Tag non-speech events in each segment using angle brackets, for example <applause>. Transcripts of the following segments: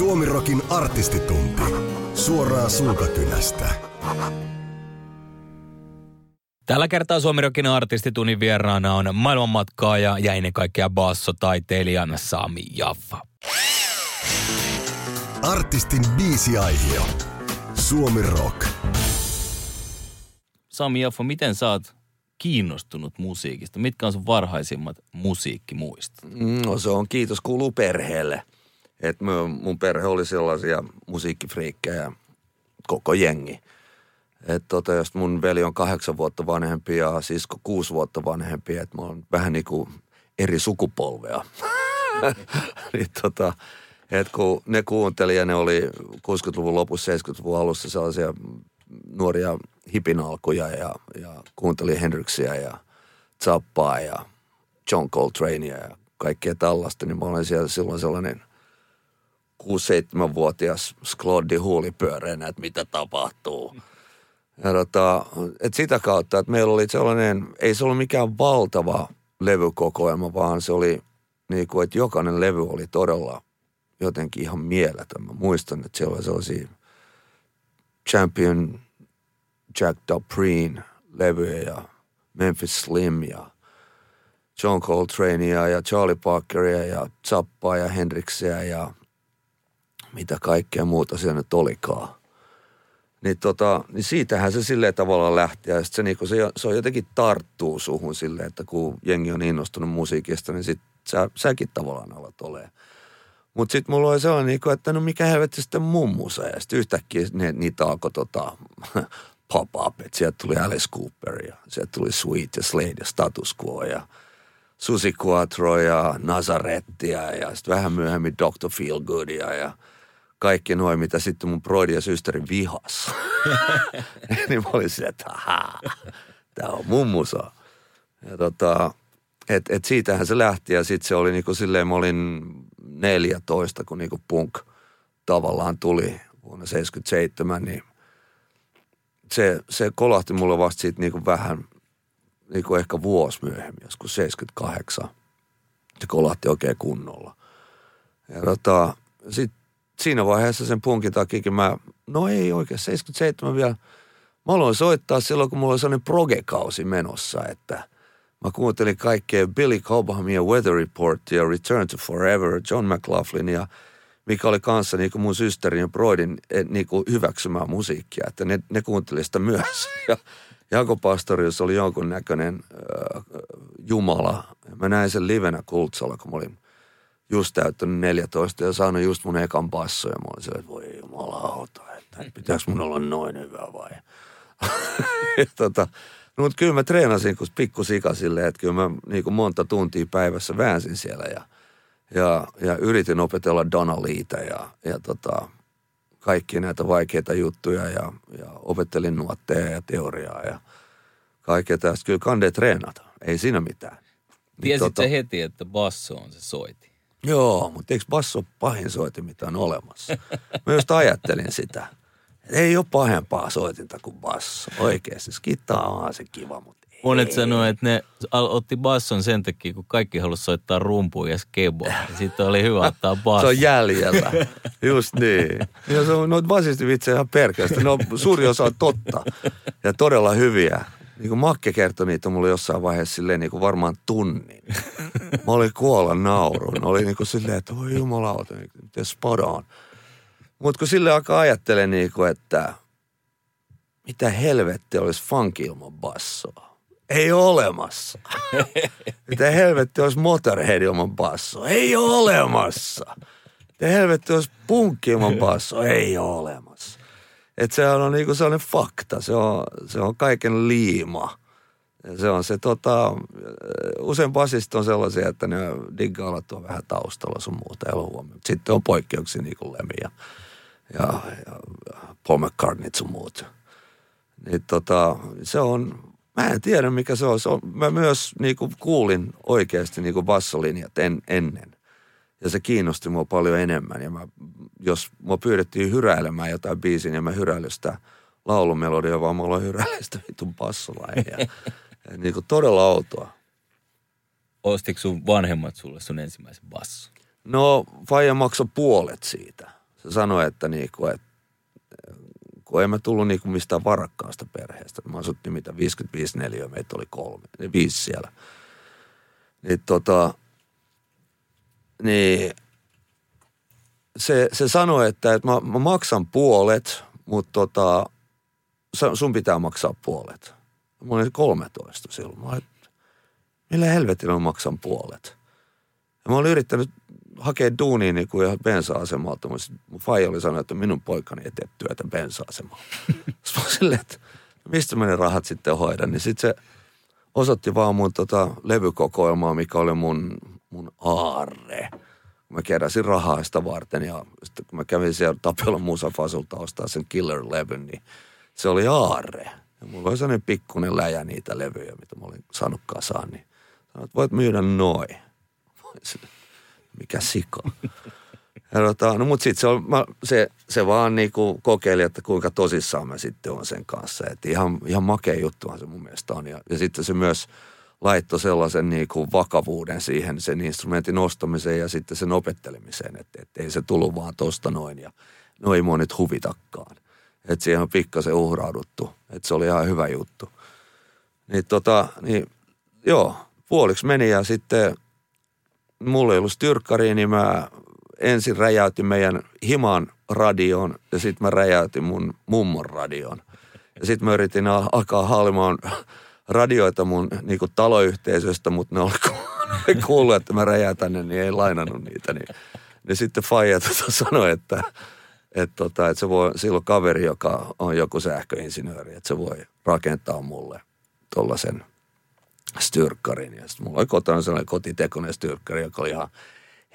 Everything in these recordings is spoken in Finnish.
Suomirokin artistitunti. Suoraa suukakynästä. Tällä kertaa Suomirokin artistitunnin vieraana on maailmanmatkaaja ja ennen kaikkea bassotaiteilijan Sami Jaffa. Artistin biisiaihio. Suomi Rock. Sami Jaffa, miten sä oot kiinnostunut musiikista? Mitkä on sun varhaisimmat musiikkimuistot? No se on kiitos kuuluu perheelle. Et mun perhe oli sellaisia musiikkifriikkejä koko jengi. Et tota, jos mun veli on kahdeksan vuotta vanhempi ja sisko kuusi vuotta vanhempi, että mä oon vähän niin kuin eri sukupolvea. <laughs> niin tota, et kun ne kuunteli ja ne oli 60-luvun lopussa, 70-luvun alussa sellaisia nuoria hipinalkuja ja, ja kuunteli Hendrixia ja Zappaa ja John Coltranea ja kaikkea tällaista, niin mä olin siellä silloin sellainen 6-7-vuotias skloddi huulipyöreänä, että mitä tapahtuu. Ja tota, et sitä kautta, että meillä oli sellainen, ei se ollut mikään valtava levykokoelma, vaan se oli niin kuin, että jokainen levy oli todella jotenkin ihan mieletön. Mä muistan, että siellä oli sellaisia Champion Jack Dupreen levyjä ja Memphis Slim ja John Coltranea ja Charlie Parkeria ja Zappaa ja Hendrixia ja mitä kaikkea muuta siellä nyt olikaan. Niin, tota, niin siitähän se silleen tavallaan lähti. Ja se, niinku, se, se, on jotenkin tarttuu suhun silleen, että kun jengi on innostunut musiikista, niin sit sä, säkin tavallaan alat olemaan. Mutta sitten mulla oli sellainen, niinku, että no mikä helvetti sitten mun musa. Ja sitten yhtäkkiä ne, niitä alkoi tota, <laughs> pop up. Että sieltä tuli Alice Cooper ja sieltä tuli Sweet ja Slade ja Status Quo ja Susi Quattro ja Nazarettia ja sitten vähän myöhemmin Dr. Feelgoodia ja kaikki noin, mitä sitten mun broidi ja systeri vihas. <laughs> <laughs> niin mä olin silleen, että tää on mun musa. Ja tota, et, et siitähän se lähti ja sitten se oli niinku silleen, mä olin 14, kun niinku punk tavallaan tuli vuonna 77, niin se, se kolahti mulle vasta siitä niinku vähän, niinku ehkä vuosi myöhemmin, joskus 78. Se kolahti oikein kunnolla. Ja tota, sitten siinä vaiheessa sen punkin takia mä, no ei oikein, 77 vielä. Mä aloin soittaa silloin, kun mulla oli sellainen progekausi menossa, että mä kuuntelin kaikkea Billy Cobhamia, Weather Report ja Return to Forever, John McLaughlin mikä oli kanssa niin kuin mun systerin ja broidin eh, niin kuin hyväksymää musiikkia, että ne, ne kuunteli sitä myös. <laughs> Ja Jako Pastorius oli jonkunnäköinen äh, jumala. Mä näin sen livenä Kultsalla, kun mä olin – just täyttänyt 14 ja saanut just mun ekan basso ja mä olin se, että voi jumalauta, että pitääkö mun olla noin hyvä vai? <laughs> tota, no, mutta kyllä mä treenasin kun pikku sika silleen, että kyllä mä niin kuin monta tuntia päivässä väänsin siellä ja, ja, ja yritin opetella Donna Liitä ja, ja tota, kaikki näitä vaikeita juttuja ja, ja opettelin nuotteja ja teoriaa ja kaikkea tästä. Kyllä kande treenata, ei siinä mitään. Niin, Tiesit tota, heti, että basso on se soiti? Joo, mutta eikö basso pahin soitin, mitä on olemassa? Mä just ajattelin sitä. Ei ole pahempaa soitinta kuin basso. Oikeasti, skitaa on se kiva, mutta Monet sanoo, että ne otti basson sen takia, kun kaikki halusi soittaa rumpuun ja skeboa. Sitten oli hyvä ottaa basso. <laughs> se on jäljellä. Just niin. Ja se on noita basistivitsejä ihan perkeästi. No suuri osa on totta. Ja todella hyviä niin kuin Makke kertoi niitä mulle jossain vaiheessa silleen niin kuin varmaan tunnin. <laughs> Mä olin kuolla naurun. Oli niin kuin silleen, että voi jumalauta, miten spot on. Mutta kun sille alkaa ajattelemaan niin kuin, että mitä helvetti olisi funk ilman bassoa. Ei ole olemassa. <laughs> mitä helvetti olisi Motorhead ilman bassoa. Ei ole olemassa. Mitä helvetti olisi punk ilman bassoa. Ei ole olemassa. Että se on niinku sellainen fakta, se on, se on kaiken liima. Se on se tota, usein basist on sellaisia, että ne diggaalat on vähän taustalla sun muuta elohuomioon. Sitten on poikkeuksia niin kuin Lemmi ja, ja, ja Paul McCartney sun muut. Niin tota, se on, mä en tiedä mikä se on. Se on mä myös niinku kuulin oikeasti niinku bassolinjat en, ennen. Ja se kiinnosti mua paljon enemmän. Ja mä, jos mua pyydettiin hyräilemään jotain biisin ja mä hyräilin sitä laulumelodia, vaan mä aloin hyräillä sitä vitun bassolainia. <laughs> ja niinku todella outoa. Ostiko sun vanhemmat sulle sun ensimmäisen basson? No, Faija maksoi puolet siitä. Se sanoi, että niinku, et, kun en mä tullut niinku mistään varakkaasta perheestä. Mä asuttiin mitä 55 neliöä, meitä oli kolme, niin viisi siellä. Niin tota, niin se, se sanoi, että, että mä, mä maksan puolet, mutta tota, sun pitää maksaa puolet. Mä olin 13 silloin. Mä olin, millä helvetillä mä maksan puolet? Ja mä olin yrittänyt hakea duunia niin kuin ihan bensa-asemalta. Mun, faija oli sanonut, että minun poikani ei tee työtä bensa-asemalla. <laughs> Sitten silleen, että mistä mä ne rahat sitten hoidan. Niin sitten se osoitti vaan mun tota levykokoelmaa, mikä oli mun, mun aarre. Mä keräsin rahaa sitä varten ja sitten kun mä kävin siellä Tapiolon Musafasulta ostaa sen Killer-levyn, niin se oli aarre. Ja mulla oli sellainen pikkuinen läjä niitä levyjä, mitä mä olin saanut kasaan, niin sanoin, että voit myydä noin. Mikä sika. Ja tota, no mut sit se, on, mä, se, se vaan niinku kokeili, että kuinka tosissaan mä sitten on sen kanssa. Että ihan, ihan makea juttuhan se mun mielestä on. Ja, ja sitten se myös laittoi sellaisen niinku vakavuuden siihen sen instrumentin ostamiseen ja sitten sen opettelemiseen. Että et ei se tullut vaan tosta noin ja no ei mua nyt huvitakaan. Että siihen on pikkasen uhrauduttu. Että se oli ihan hyvä juttu. Niin tota, niin joo, puoliksi meni ja sitten mulla ei ollut styrkkariin, niin mä ensin räjäytin meidän himan radioon ja sitten mä räjäytin mun mummon radioon. Ja sitten mä yritin al- alkaa haalimaan radioita mun niinku taloyhteisöstä, mutta ne oli ku- <laughs> kuullut, että mä räjäytän ne, niin ei lainannut niitä. Niin, niin sitten Faija tota <laughs> sanoi, että, että, tota, että se voi, silloin kaveri, joka on joku sähköinsinööri, että se voi rakentaa mulle tollasen styrkkarin. Ja sitten mulla oli kotona sellainen kotitekoinen styrkkari, joka oli ihan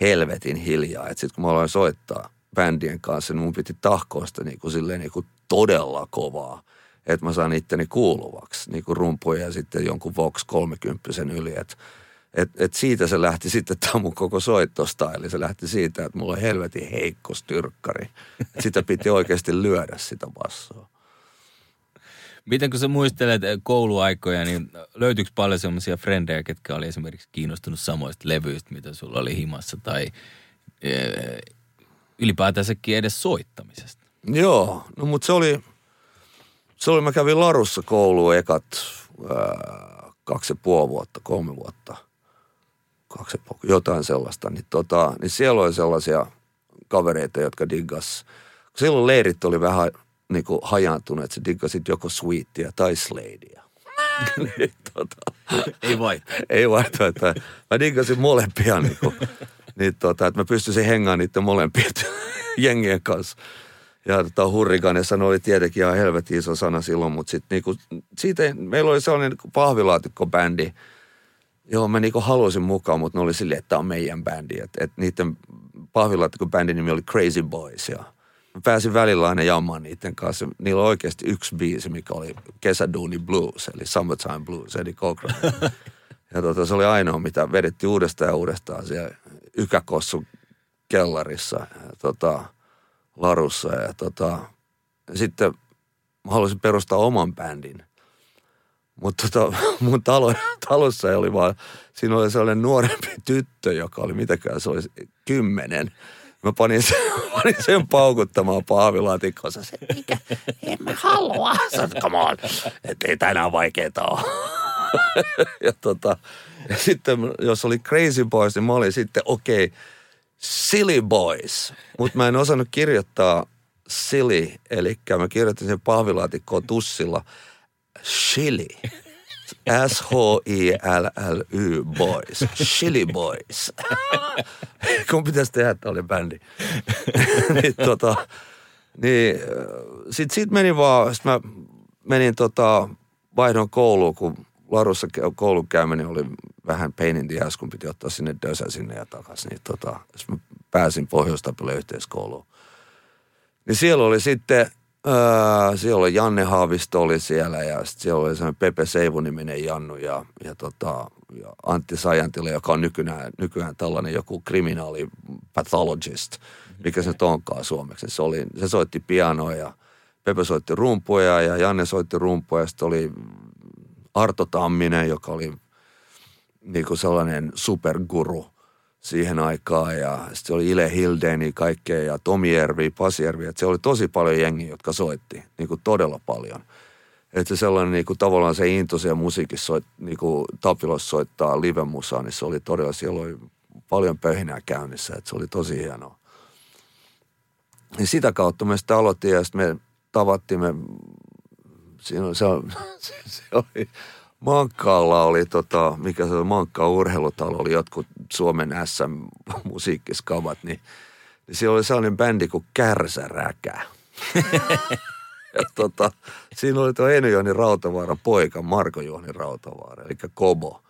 helvetin hiljaa. Että sitten kun mä aloin soittaa bändien kanssa, niin mun piti tahkoa sitä niin kuin silleen niin kuin todella kovaa. Että mä saan itteni kuuluvaksi, niin kuin rumpuja ja sitten jonkun Vox 30 yli. Että et, et siitä se lähti sitten tämä mun koko soittostaili. Se lähti siitä, että mulla on helvetin heikko styrkkari. Sitä piti oikeasti lyödä sitä bassoa. Miten kun sä muistelet eh, kouluaikoja, niin löytyykö paljon sellaisia frendejä, ketkä oli esimerkiksi kiinnostunut samoista levyistä, mitä sulla oli himassa, tai eh, ylipäätänsäkin edes soittamisesta? Joo, no mutta se oli, se oli, mä kävin Larussa kouluun ekat ää, kaksi ja puoli vuotta, kolme vuotta, kaksi ja puoli, jotain sellaista. Niin, tota, niin siellä oli sellaisia kavereita, jotka diggas. Silloin leirit oli vähän niin kuin hajaantuneet, että sä diggasit joko Sweetia tai Sladea. <laughs> niin, tota, Ei vai. ei vaihtoehtoja. Mä diggasin molempia, niin, kuin, <laughs> niin tota, että mä pystyisin hengaamaan niiden molempien jengien kanssa. Ja tota, hurrikaanissa oli tietenkin ihan helvetin iso sana silloin, mutta sitten niinku, siitä, ei- meillä oli sellainen niinku pahvilaatikko-bändi, johon mä niinku halusin mukaan, mutta ne oli silleen, että tämä on meidän bändi. Että et niiden pahvilaatikko-bändin nimi oli Crazy Boys ja mä pääsin välillä aina jammaan niiden kanssa. Niillä oli oikeasti yksi biisi, mikä oli Kesäduuni Blues, eli Summertime Blues, Eddie Cochran. <laughs> Ja tota, se oli ainoa, mitä vedettiin uudestaan ja uudestaan siellä Ykäkossun kellarissa, ja tota, Larussa. Ja tota, ja sitten mä halusin perustaa oman bändin. Mutta tota, <laughs> mun talo, talossa oli vaan, siinä oli sellainen nuorempi tyttö, joka oli mitäkään, se oli kymmenen. Mä panin sen, <laughs> panin sen paukuttamaan paavilaatikkoonsa. Se, mikä, en mä halua. Sanoin, come on, että ei tänään vaikeeta ole. <laughs> ja, tota, ja sitten jos oli Crazy Boys, niin mä olin sitten okei, okay, Silly Boys. Mutta mä en osannut kirjoittaa silly, eli mä kirjoitin sen pahvilaatikkoon tussilla Chili. S-H-I-L-L-Y Boys. Chili Boys. <laughs> Kun pitäisi tehdä, että oli bändi. <laughs> niin tota, niin sit, sit meni vaan, sit mä menin tota, vaihdon kouluun, kun Larussa koulun käyminen oli vähän pain in the ass, kun piti ottaa sinne dösä sinne ja takaisin. Niin tota, mä pääsin pohjois yhteiskouluun. Niin siellä oli sitten, öö, siellä oli Janne Haavisto oli siellä ja sitten siellä oli sellainen Pepe Seivu-niminen Jannu ja, ja, tota, ja Antti Sajantila, joka on nykyään, nykyään tällainen joku kriminaali pathologist, mikä se nyt onkaan suomeksi. Se, oli, se soitti pianoa ja Pepe soitti rumpuja ja Janne soitti rumpuja ja sitten oli Arto Tamminen, joka oli niin kuin sellainen superguru siihen aikaan ja sitten oli Ile Hildeni kaikkea ja Tomi Järvi, Pasi Järvi, että se oli tosi paljon jengiä, jotka soitti, niin kuin todella paljon. Että se sellainen niin kuin tavallaan se into siellä musiikissa, soit, niin kuin Tapilos soittaa live-musaa, niin se oli todella, siellä oli paljon pöhinää käynnissä, että se oli tosi hienoa. Niin sitä kautta me sitten aloittiin ja sitten me tavattiin, me, siinä oli, se, <laughs> se oli, Mankkaalla oli, tota, mikä se oli, Mankkaa urheilutalo, oli jotkut Suomen SM-musiikkiskavat, niin, niin siellä oli sellainen bändi kuin Kärsäräkä. <laughs> ja tota, siinä oli tuo Eino-Jooni Rautavaaran poika, Marko Jooni Rautavaara, eli Kobo,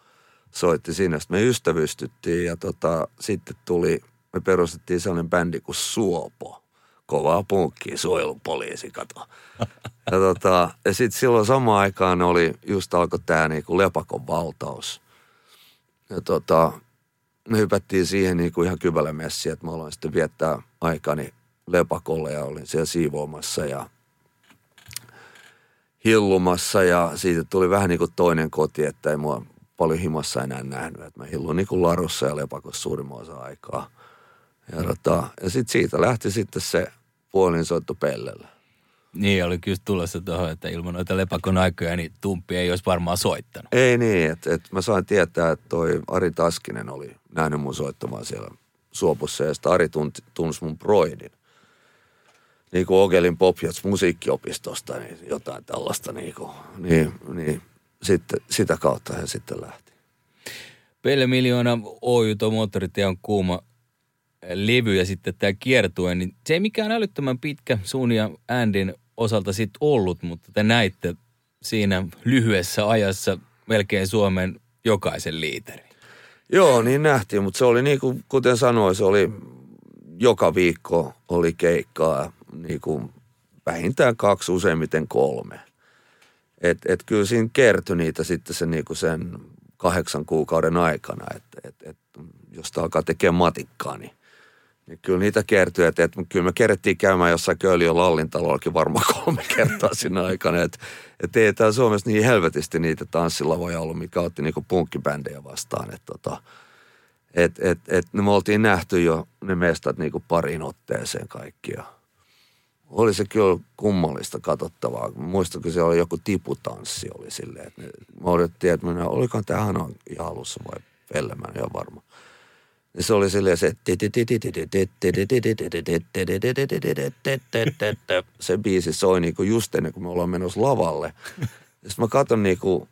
soitti siinä. Sitten me ystävystyttiin ja tota, sitten tuli, me perustettiin sellainen bändi kuin Suopo. Kovaa punkkia, suojelupoliisi, kato. <laughs> Ja, tota, ja sitten silloin samaan aikaan oli, just alkoi tämä niinku lepakon valtaus. Ja tota, me hypättiin siihen niinku ihan kyvällä messiin, että mä aloin sitten viettää aikani lepakolle ja olin siellä siivoamassa ja hillumassa ja siitä tuli vähän niin kuin toinen koti, että ei mua paljon himassa enää nähnyt. Että mä hillun niin kuin larussa ja lepakossa suurimman osa aikaa. Ja, tota, ja sitten siitä lähti sitten se puolinsoitto pellellä. Niin, oli kyllä tulossa tuohon, että ilman noita lepakon aikoja, niin Tumppi ei olisi varmaan soittanut. Ei niin, että et mä sain tietää, että toi Ari Taskinen oli nähnyt mun soittamaan siellä Suopussa ja sitten Ari tunti, tunsi mun broidin. Niin kuin Ogelin Popjats musiikkiopistosta, niin jotain tällaista niin kuin, niin, niin sitten, sitä kautta he sitten lähti. Pelle Miljoona Oy, tuo moottoritie on kuuma levy ja sitten tämä kiertue, niin se ei mikään älyttömän pitkä suun ja Andin osalta sitten ollut, mutta te näitte siinä lyhyessä ajassa melkein Suomen jokaisen liiterin. Joo, niin nähtiin, mutta se oli niin kuin, kuten sanoin, se oli joka viikko oli keikkaa, niin kuin vähintään kaksi, useimmiten kolme. Et, et kyllä siinä kertyi niitä sitten se niin kuin sen kahdeksan kuukauden aikana, että et, et, jos alkaa tekemään matikkaa, niin, niin kyllä niitä kertyi, että, että kyllä me kerettiin käymään jossain Köyliön Lallintalollakin varmaan kolme <laughs> kertaa siinä aikana, että, että ei täällä Suomessa niin helvetisti niitä tanssilavoja ollut, mikä otti niinku punkkibändejä vastaan, että tota, et, et, et, me oltiin nähty jo ne mestat niinku pariin otteeseen kaikkia. Oli se kyllä kummallista katsottavaa. Muistan, kun siellä oli joku tiputanssi oli silleen, että me odottiin, että minä, olikohan tämä Hanan ihan alussa vai Pelle, mä en ihan varma. Niin se oli silleen se, se biisi soi niinku just ennen kuin me ollaan menossa lavalle. Sitten mä katson niinku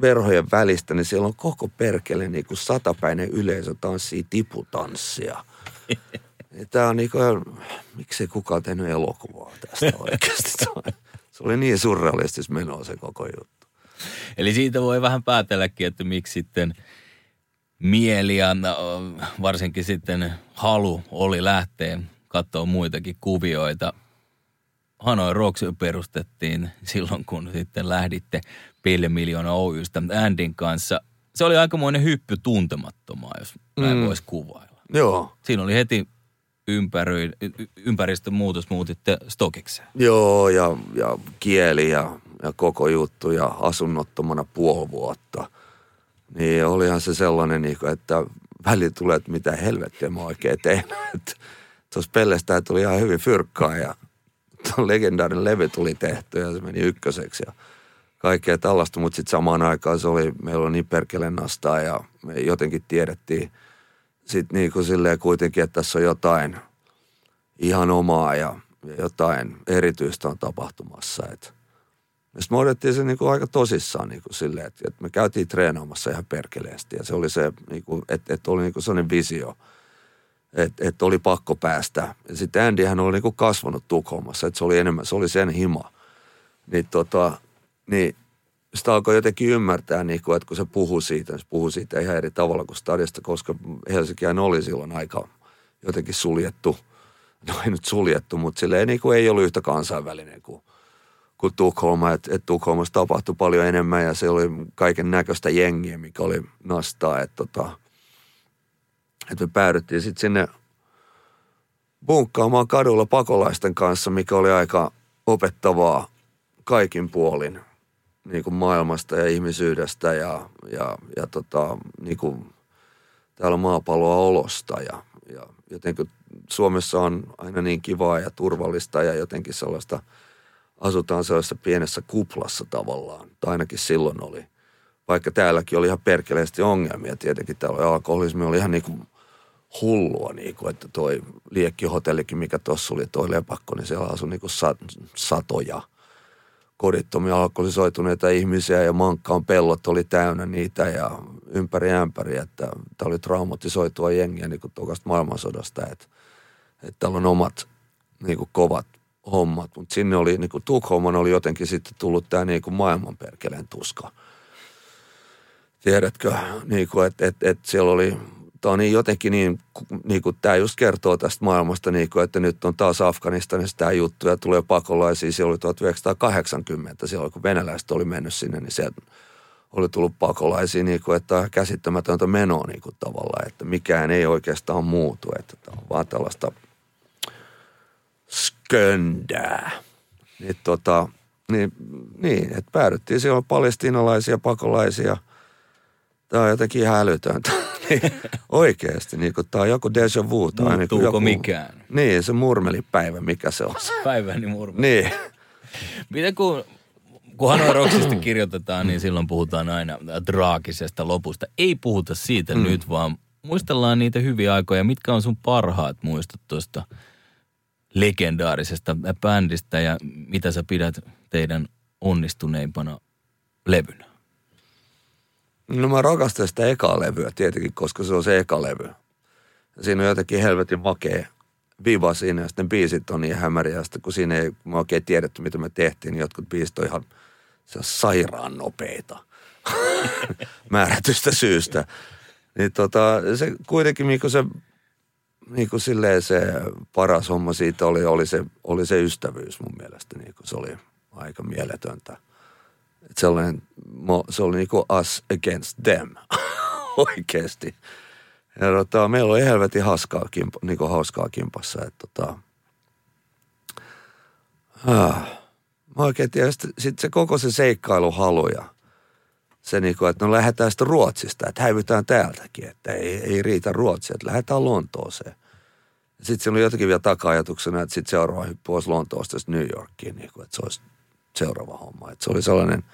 verhojen välistä, niin siellä on koko perkele niinku satapäinen yleisö tanssii tiputanssia. Tämä on niinku, miksei kukaan tehnyt elokuvaa tästä oikeasti. Se oli niin surrealistis menoa se koko juttu. Eli siitä voi vähän päätelläkin, että miksi sitten mieli ja varsinkin sitten halu oli lähteä katsoa muitakin kuvioita. Hanoi Rocks perustettiin silloin, kun sitten lähditte Pille Miljoona Oystä Andin kanssa. Se oli aikamoinen hyppy tuntemattomaa, jos näin mm. voisi kuvailla. Joo. Siinä oli heti ympäry, ympäristön muutos, muutitte Stokikseen. Joo, ja, ja kieli ja, ja koko juttu ja asunnottomana puoli vuotta. Niin olihan se sellainen, niin että väli tulee, että mitä helvettiä mä oikein tein. <laughs> Tuossa pellestä tuli ihan hyvin fyrkkaa ja tuon legendaarinen levy tuli tehty ja se meni ykköseksi ja kaikkea tällaista. Mutta sitten samaan aikaan se oli, meillä oli niin perkele nastaa ja me jotenkin tiedettiin sitten niin kuin silleen kuitenkin, että tässä on jotain ihan omaa ja jotain erityistä on tapahtumassa. Että sitten me odettiin se niin kuin aika tosissaan niin kuin silleen, että, että me käytiin treenaamassa ihan perkeleesti ja se oli se, niin kuin, että, että oli niin kuin sellainen visio, että, että oli pakko päästä. Ja sitten Andyhän oli niin kuin kasvanut Tukholmassa, että se oli enemmän, se oli sen hima. Niin tota, niin sitä alkoi jotenkin ymmärtää, niin kuin, että kun se puhuu siitä, niin se puhuu siitä ihan eri tavalla kuin stadista, koska Helsinkihän oli silloin aika jotenkin suljettu no ei nyt suljettu, mutta silleen niin kuin ei ollut yhtä kansainvälinen kuin, kuin Tukholma. Että et Tukholmassa tapahtui paljon enemmän ja se oli kaiken näköistä jengiä, mikä oli nastaa. Että tota, et me päädyttiin sitten sinne bunkkaamaan kadulla pakolaisten kanssa, mikä oli aika opettavaa kaikin puolin niin kuin maailmasta ja ihmisyydestä ja, ja, ja tota, niin kuin täällä maapalloa olosta. Ja, ja jotenkin Suomessa on aina niin kivaa ja turvallista ja jotenkin sellaista, asutaan sellaisessa pienessä kuplassa tavallaan. Tai ainakin silloin oli. Vaikka täälläkin oli ihan perkeleesti ongelmia. Tietenkin täällä oli alkoholismi, oli ihan niin kuin hullua, niin kuin, että toi liekkihotellikin, mikä tuossa oli, toi lepakko, niin siellä asui niin kuin satoja – kodittomia alkoholisoituneita ihmisiä ja mankkaan pellot oli täynnä niitä ja ympäri ämpäri, että tämä oli traumatisoitua jengiä niin kuin maailmansodasta, että, että täällä on omat niin kuin kovat hommat, mutta sinne oli, niin kuin Tukholman oli jotenkin sitten tullut tämä niin kuin maailmanperkeleen tuska. Tiedätkö, niin kuin, että, että, että siellä oli tämä on niin jotenkin niin, niin kuin tämä just kertoo tästä maailmasta, niin kuin, että nyt on taas Afganistanissa tämä juttu ja tulee pakolaisia. Siellä oli 1980, siellä kun venäläiset oli mennyt sinne, niin sieltä oli tullut pakolaisia, niin kuin, että käsittämätöntä menoa niin kuin tavallaan, että mikään ei oikeastaan muutu, että tämä on vaan tällaista sköndää. Niin, tota, niin, niin että päädyttiin, siellä on palestiinalaisia pakolaisia. Tämä on jotenkin hälytöntä Oikeasti, <laughs> niin kuin tämä on joku déjà vu. Tai niin kuin joku, mikään? Niin, se murmelipäivä, mikä se on. <laughs> Päiväni murmeli. Niin. Miten kun, kun Hanoi kirjoitetaan, niin silloin puhutaan aina draagisesta lopusta. Ei puhuta siitä mm. nyt, vaan muistellaan niitä hyviä aikoja. Mitkä on sun parhaat muistot tuosta legendaarisesta bändistä ja mitä sä pidät teidän onnistuneimpana levynä? No mä rakastan sitä ekaa levyä tietenkin, koska se on se eka levy. Siinä on jotenkin helvetin makea viva siinä ja sitten biisit on niin hämäriä. Sitten kun siinä ei oikein tiedetty, mitä me tehtiin, niin jotkut biisit on ihan sairaan nopeita <laughs> määrätystä syystä. Niin tota, se kuitenkin niin se, niin kuin silleen se paras homma siitä oli, oli, se, oli se ystävyys mun mielestä. Niin kuin se oli aika mieletöntä että sellainen, se oli niin kuin us against them, <laughs> oikeasti. Ja tota, meillä oli helvetin hauskaa, kimpa, niin kuin hauskaa kimpassa, että tota, ah, mä oikein tiedän, sitten sit se koko se seikkailuhalu ja se niin kuin, että no lähdetään sitten Ruotsista, että häivytään täältäkin, että ei, ei riitä Ruotsia, että lähdetään Lontooseen. Sitten siinä oli jotenkin vielä taka-ajatuksena, että sitten seuraava hyppy olisi Lontoosta New Yorkiin, niin kuin, että se olisi seuraava homma. Että se oli sellainen,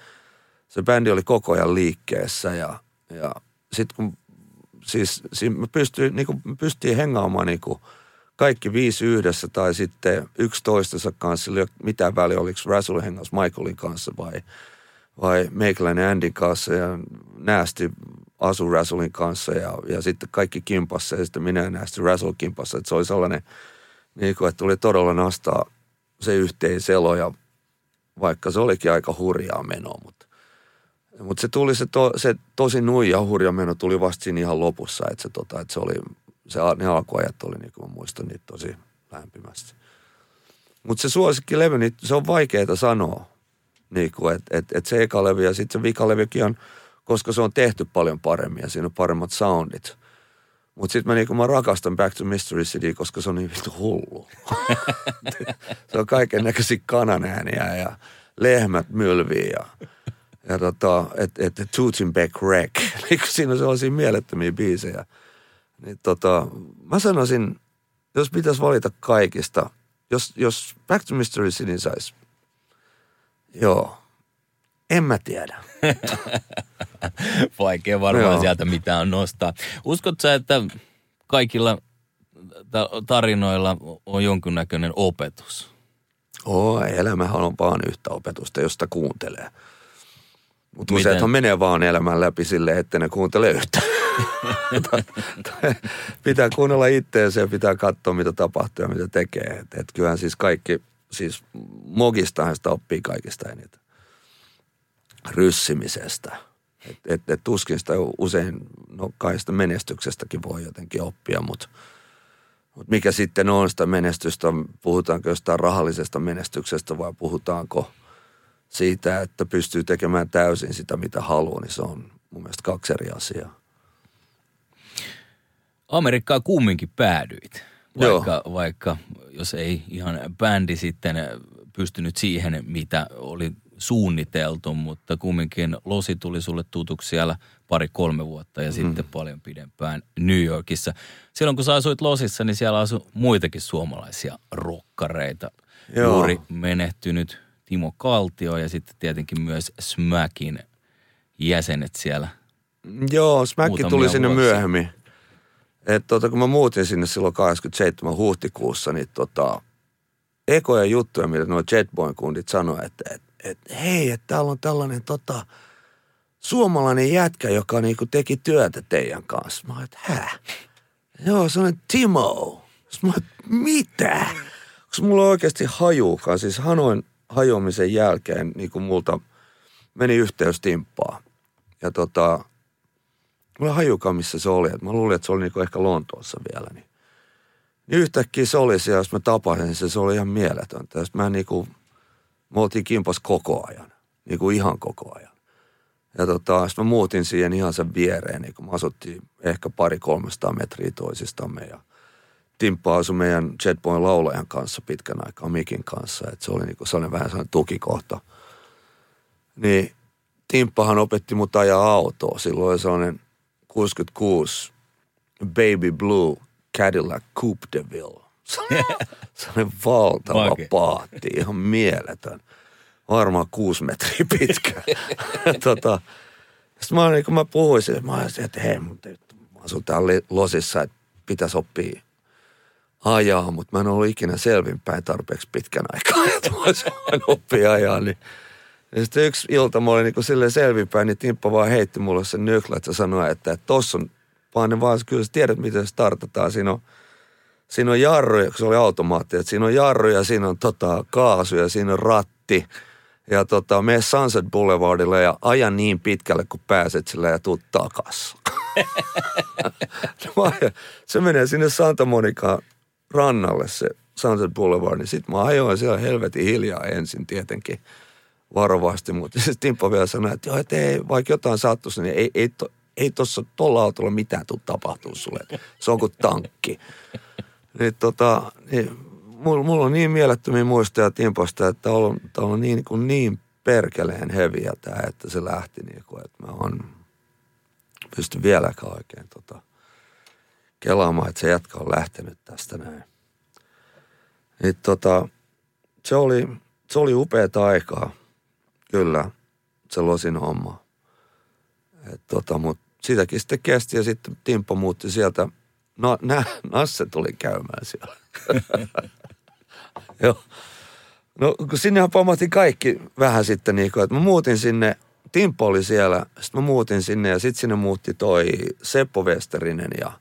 se bändi oli koko ajan liikkeessä ja, ja sitten kun siis, siis me pystyin, niin kuin, me pystyin hengaamaan niin kuin kaikki viisi yhdessä tai sitten yksi toistensa kanssa, sillä ei ole mitään väliä, oliko Russell hengas Michaelin kanssa vai, vai Meikäläinen Andin kanssa ja Näästi asu Russellin kanssa ja, ja sitten kaikki kimpassa ja sitten minä Näästi Russell kimpassa. Että se oli sellainen, niin kuin, että tuli todella nastaa se yhteiselo ja vaikka se olikin aika hurjaa menoa, mutta, mutta se tuli se, to, se tosi nuija hurja meno tuli vasta siinä ihan lopussa, että se, tota, että se oli, se, ne alkuajat oli niin kuin muistan niitä tosi lämpimästi. Mutta se suosikkilevy, niin se on vaikeaa sanoa, niin kuin, että et, et se eka levy ja sitten se vikalevykin on, koska se on tehty paljon paremmin ja siinä on paremmat soundit – mutta sitten mä, niinku, mä rakastan Back to Mystery City, koska se on niin vittu hullu. <laughs> se on kaiken näköisiä kananääniä ja lehmät mylviä ja, ja tota, että et, Tutinbeck Wreck. <laughs> Niin siinä on sellaisia mielettömiä biisejä. Niin tota, mä sanoisin, jos pitäisi valita kaikista, jos, jos Back to Mystery City saisi, joo, en mä tiedä. <laughs> Vaikea varmaan Joo. sieltä mitään nostaa. Uskotko sä, että kaikilla tarinoilla on jonkinnäköinen opetus? Oo, elämähän on vaan yhtä opetusta, josta kuuntelee. Mutta useathan menee vaan elämän läpi silleen, että ne kuuntelee yhtä. <laughs> pitää kuunnella itteensä ja pitää katsoa, mitä tapahtuu ja mitä tekee. Et, et kyllähän siis kaikki, siis mogistahan sitä oppii kaikista eniten ryssimisestä. Et, et, et tuskin sitä usein, no kai sitä menestyksestäkin voi jotenkin oppia, mutta Mutta mikä sitten on sitä menestystä, puhutaanko jostain rahallisesta menestyksestä vai puhutaanko siitä, että pystyy tekemään täysin sitä, mitä haluaa, niin se on mun mielestä kaksi eri asiaa. Amerikkaan kumminkin päädyit. Vaikka, vaikka jos ei ihan bändi sitten pystynyt siihen, mitä oli suunniteltu, mutta kumminkin Losi tuli sulle tutuksi siellä pari-kolme vuotta ja mm. sitten paljon pidempään New Yorkissa. Silloin kun sä asuit Losissa, niin siellä asui muitakin suomalaisia rokkareita. Joo. Juuri menehtynyt Timo Kaltio ja sitten tietenkin myös Smackin jäsenet siellä. Joo, Smack tuli sinne vuosia. myöhemmin. Et tota, kun mä muutin sinne silloin 27. huhtikuussa, niin tota, ekoja juttuja, mitä nuo Jetboyn kundit sanoi, että et, et, hei, että täällä on tällainen tota, suomalainen jätkä, joka niinku teki työtä teidän kanssa. Mä oon, että hä? Joo, se on Timo. Mä oon, mitä? Koska mulla oikeasti hajuukaan, siis hanoin hajoamisen jälkeen niin kuin multa meni yhteys timppaa. Ja tota, mulla hajukaan missä se oli. Mä luulin, että se oli niinku ehkä Lontoossa vielä. Niin. niin yhtäkkiä se oli siellä, jos mä tapasin se, se oli ihan mieletöntä. Ja mä niinku, me oltiin kimpas koko ajan. Niinku ihan koko ajan. Ja tota, sitten mä muutin siihen ihan sen viereen, niin kun me asuttiin ehkä pari 300 metriä toisistamme ja Timppa asui meidän Jetboyn laulajan kanssa pitkän aikaa, Mikin kanssa, että se oli niinku sellainen vähän sellainen tukikohta. Niin Timppahan opetti mut ajaa autoa. Silloin oli sellainen 66 Baby Blue Cadillac Coupe de Ville. Sellainen <laughs> valtava Make. paatti, ihan mieletön. Varmaan kuusi metriä pitkä. <laughs> tota, sitten mä, niin kun mä puhuin sille, mä ajattelin, että hei, mä asun täällä Losissa, että pitäisi oppia ajaa, mutta mä en ollut ikinä selvinpäin tarpeeksi pitkän aikaa, <laughs> että mä olisin oppia ajaa, niin ja sitten yksi ilta mä olin niin silleen selvinpäin, niin Timppa vaan heitti mulle sen nyklät ja sanoi, että, että tossa on vaan ne vaan, kyllä sä tiedät miten startataan. Siinä on, siinä on jarruja, kun se oli automaatti, että siinä on jarruja, siinä on tota, kaasuja, siinä on ratti. Ja tota, mene Sunset Boulevardille ja aja niin pitkälle, kun pääset sillä ja tuut takas. <laughs> se menee sinne Santa Monica rannalle se Sunset Boulevard, niin sitten mä ajoin siellä helvetin hiljaa ensin tietenkin – varovasti, mutta siis Timppa vielä sanoi, että joo, että ei, vaikka jotain sattuisi, niin ei, ei, to, ei tuossa tuolla autolla mitään tule tapahtuu sulle. Se on kuin tankki. niin, tota, niin, mulla, mulla, on niin mielettömiä muistoja Timpasta, että on, on, on niin, kuin niin perkeleen heviä tämä, että se lähti niin kuin, että mä on pysty vieläkään oikein tota, kelaamaan, että se jatka on lähtenyt tästä näin. Niin, tota, se oli, se oli upeata aikaa. Kyllä, se losin homma. Et tota, mut sitäkin sitten kesti ja sitten Timppo muutti sieltä. No, nä, Nasse tuli käymään siellä. <laughs> Joo. No kun sinnehän pamahti kaikki vähän sitten niin kuin, että mä muutin sinne, Timppo oli siellä, sitten mä muutin sinne ja sitten sinne muutti toi Seppo Westerinen ja,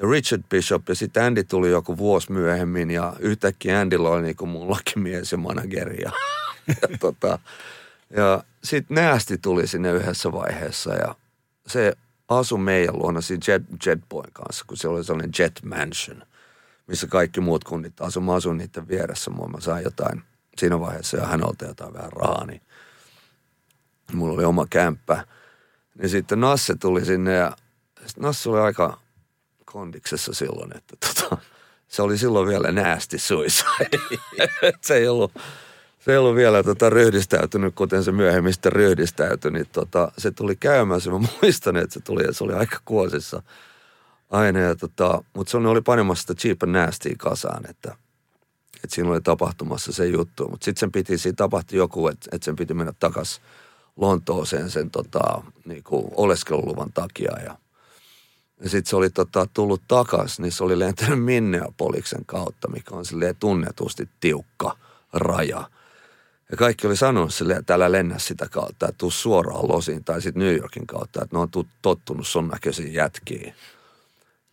ja Richard Bishop ja sitten Andy tuli joku vuosi myöhemmin ja yhtäkkiä Andylla oli niin kuin mun lakimies ja manageri ja, <laughs> ja tota, ja sitten Näästi tuli sinne yhdessä vaiheessa ja se asui meidän luona siinä Jet, Jetboyn kanssa, kun se oli sellainen Jet Mansion, missä kaikki muut kunnit asu. Mä asuin niiden vieressä, mä sain jotain siinä vaiheessa ja häneltä jotain vähän rahaa, niin mulla oli oma kämppä. Niin sitten Nasse tuli sinne ja Nasse oli aika kondiksessa silloin, että tota, se oli silloin vielä näästi suicide. <laughs> se ei ollut se ei ollut vielä tota ryhdistäytynyt, kuten se myöhemmin sitten ryhdistäytyi, niin tota, se tuli käymään. Se mä muistan, että se tuli, se oli aika kuosissa aina. Ja tota, mutta se oli panemassa sitä cheap and nasty kasaan, että, että siinä oli tapahtumassa se juttu. Mutta sitten sen piti, siinä tapahtui joku, että, että sen piti mennä takaisin Lontooseen sen tota, niinku oleskeluluvan takia ja ja sitten se oli tota, tullut takaisin, niin se oli lentänyt Minneapoliksen kautta, mikä on silleen tunnetusti tiukka raja. Ja kaikki oli sanonut sille, että älä lennä sitä kautta, että tuu suoraan losiin tai sitten New Yorkin kautta, että ne on tottunut sun näköisiin jätkiin.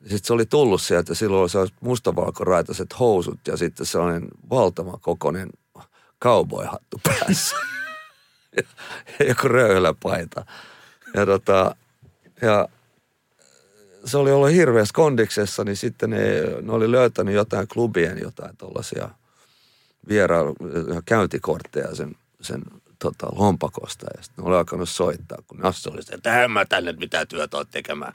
Sitten se oli tullut sieltä, silloin se olisi mustavalkoraitaiset housut ja sitten sellainen valtava kokoinen cowboy-hattu päässä. <laughs> ja joku röyhläpaita. Ja, tota, ja se oli ollut hirveässä kondiksessa, niin sitten ne, ne oli löytänyt jotain klubien jotain tuollaisia vierailu, käyntikortteja sen, sen tota, lompakosta. Ja sitten oli alkanut soittaa, kun Nasse oli se, että mä tänne mitään työtä ole tekemään.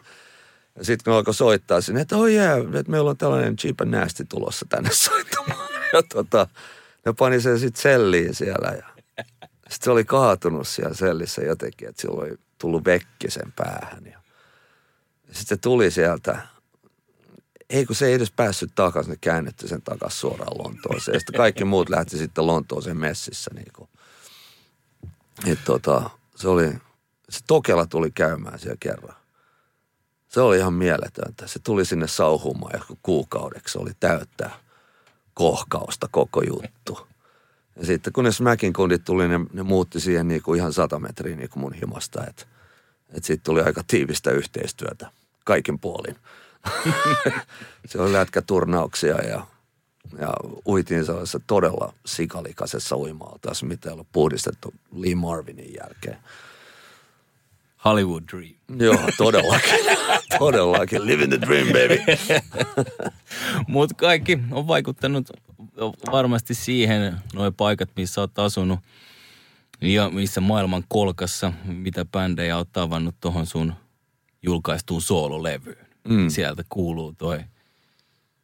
Ja sitten ne alkoi soittaa sinne, että oh yeah, että meillä on tällainen cheap and nasty tulossa tänne <laughs> soittamaan. Ja tota, ne pani sen sitten selliin siellä ja sitten se oli kaatunut siellä sellissä jotenkin, että sillä oli tullut vekki sen päähän. Ja sitten se tuli sieltä, ei kun se ei edes päässyt takaisin, ne käännetty sen takaisin suoraan Lontooseen. Ja sitten kaikki muut lähti sitten Lontooseen messissä. Niin kuin. Et tota, se oli, se Tokela tuli käymään siellä kerran. Se oli ihan mieletöntä. Se tuli sinne sauhumaan joku kuukaudeksi. Se oli täyttää kohkausta koko juttu. Ja sitten kun ne Smackin kundit tuli, ne, ne muutti siihen niin kuin ihan sata metriä niin kuin mun himasta. Että et siitä tuli aika tiivistä yhteistyötä kaikin puolin. <laughs> se oli lätkäturnauksia ja, ja uitiin sellaisessa todella sikalikaisessa uimaaltaassa, mitä ei ollut puhdistettu Lee Marvinin jälkeen. Hollywood Dream. Joo, todellakin. <laughs> todellakin. Living the dream, baby. <laughs> Mutta kaikki on vaikuttanut varmasti siihen, nuo paikat, missä olet asunut ja missä maailman kolkassa, mitä bändejä olet tavannut tuohon sun julkaistuun soololevyyn. Mm. Sieltä kuuluu toi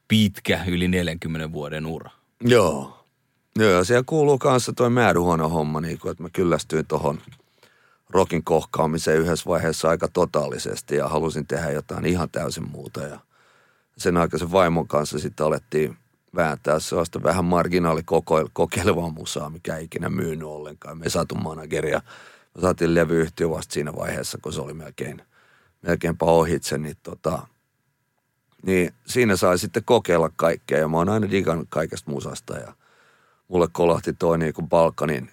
pitkä, yli 40 vuoden ura. Joo. Joo, ja siellä kuuluu kanssa toi määryhuono homma, niin kuin, että mä kyllästyin tuohon rokin kohkaamiseen yhdessä vaiheessa aika totaalisesti ja halusin tehdä jotain ihan täysin muuta. Ja sen aikaisen vaimon kanssa sitten alettiin vääntää sellaista vähän marginaalikokeilevaa musaa, mikä ei ikinä myynyt ollenkaan. Me saatu manageria. Me saatiin levyyhtiö vasta siinä vaiheessa, kun se oli melkein, melkeinpä ohitse, niin, tota, niin siinä sai sitten kokeilla kaikkea ja mä oon aina digannut kaikesta musasta ja mulle kolahti toi niin kuin Balkanin,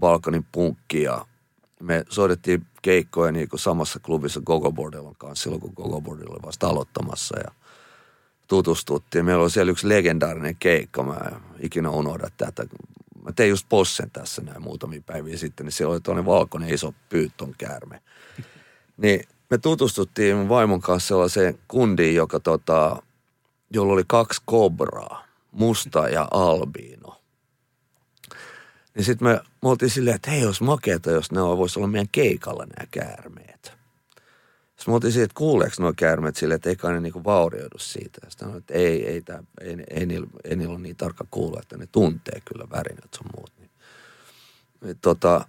Balkanin punkki ja me soitettiin keikkoja niin kuin samassa klubissa Gogo Bordelon kanssa silloin, kun Gogo Bordel oli vasta aloittamassa ja tutustuttiin. Meillä oli siellä yksi legendaarinen keikka, mä en ikinä unohda tätä. Mä tein just possen tässä näin muutamia päiviä sitten, niin siellä oli toinen valkoinen iso pyytton käärme. Niin me tutustuttiin mun vaimon kanssa sellaiseen kundiin, joka tota, jolla oli kaksi kobraa, musta ja albiino. Niin sitten me, me oltiin silleen, että hei, jos makeeta, jos ne voisi olla meidän keikalla nämä käärmeet. Sitten me oltiin siitä, että kuuleeko nuo käärmeet sille, että eikä ne niinku vaurioidu siitä. Sitten sanoin, että ei, ei, tää, ei, ei, ei, niillä, ei niillä ole niin tarkka kuulla, että ne tuntee kyllä värinät sun muut. Niin, niin tota,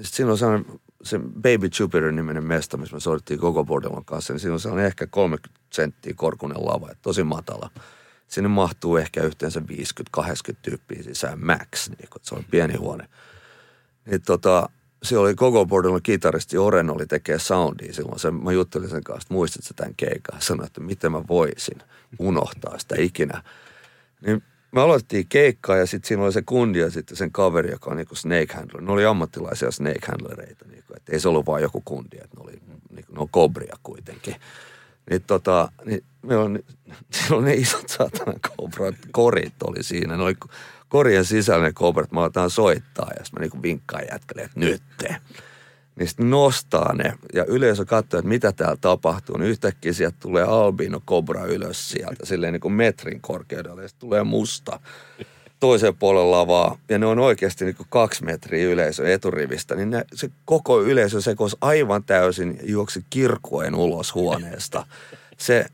sitten siinä on sellainen, se Baby Jupiter-niminen mesta, missä me soitettiin koko Bordelon kanssa, niin siinä on sellainen ehkä 30 senttiä korkunen lava, että tosi matala. Sinne mahtuu ehkä yhteensä 50-80 tyyppiä sisään max, niin kun, se on pieni huone. Niin tota, se oli koko bordella kitaristi Oren oli tekee soundia silloin. Se, mä juttelin sen kanssa, että muistatko tämän keikan? Sanoin, että miten mä voisin unohtaa sitä ikinä. Niin me aloittiin keikkaa ja sitten siinä oli se kundi ja sitten sen kaveri, joka on niinku snake handler. Ne oli ammattilaisia snake handlereita, niinku, että ei se ollut vain joku kundi, että ne oli niinku, ne on kobria kuitenkin. Niin tota, niin meillä on, siellä on ne isot saatanan kobrat, korit oli siinä. Ne oli korjan sisällä ne kobrat, mä aletaan soittaa ja sitten mä niinku vinkkaan jätkälle, että nyt. Niin sitten nostaa ne ja yleisö katsoo, että mitä täällä tapahtuu. Niin yhtäkkiä sieltä tulee albino kobra ylös sieltä, silleen niin kuin metrin korkeudella ja sitten tulee musta toiseen puolelle lavaa. Ja ne on oikeasti niin kuin kaksi metriä yleisö eturivistä. Niin ne, se koko yleisö sekoisi aivan täysin juoksi kirkuen ulos huoneesta. Se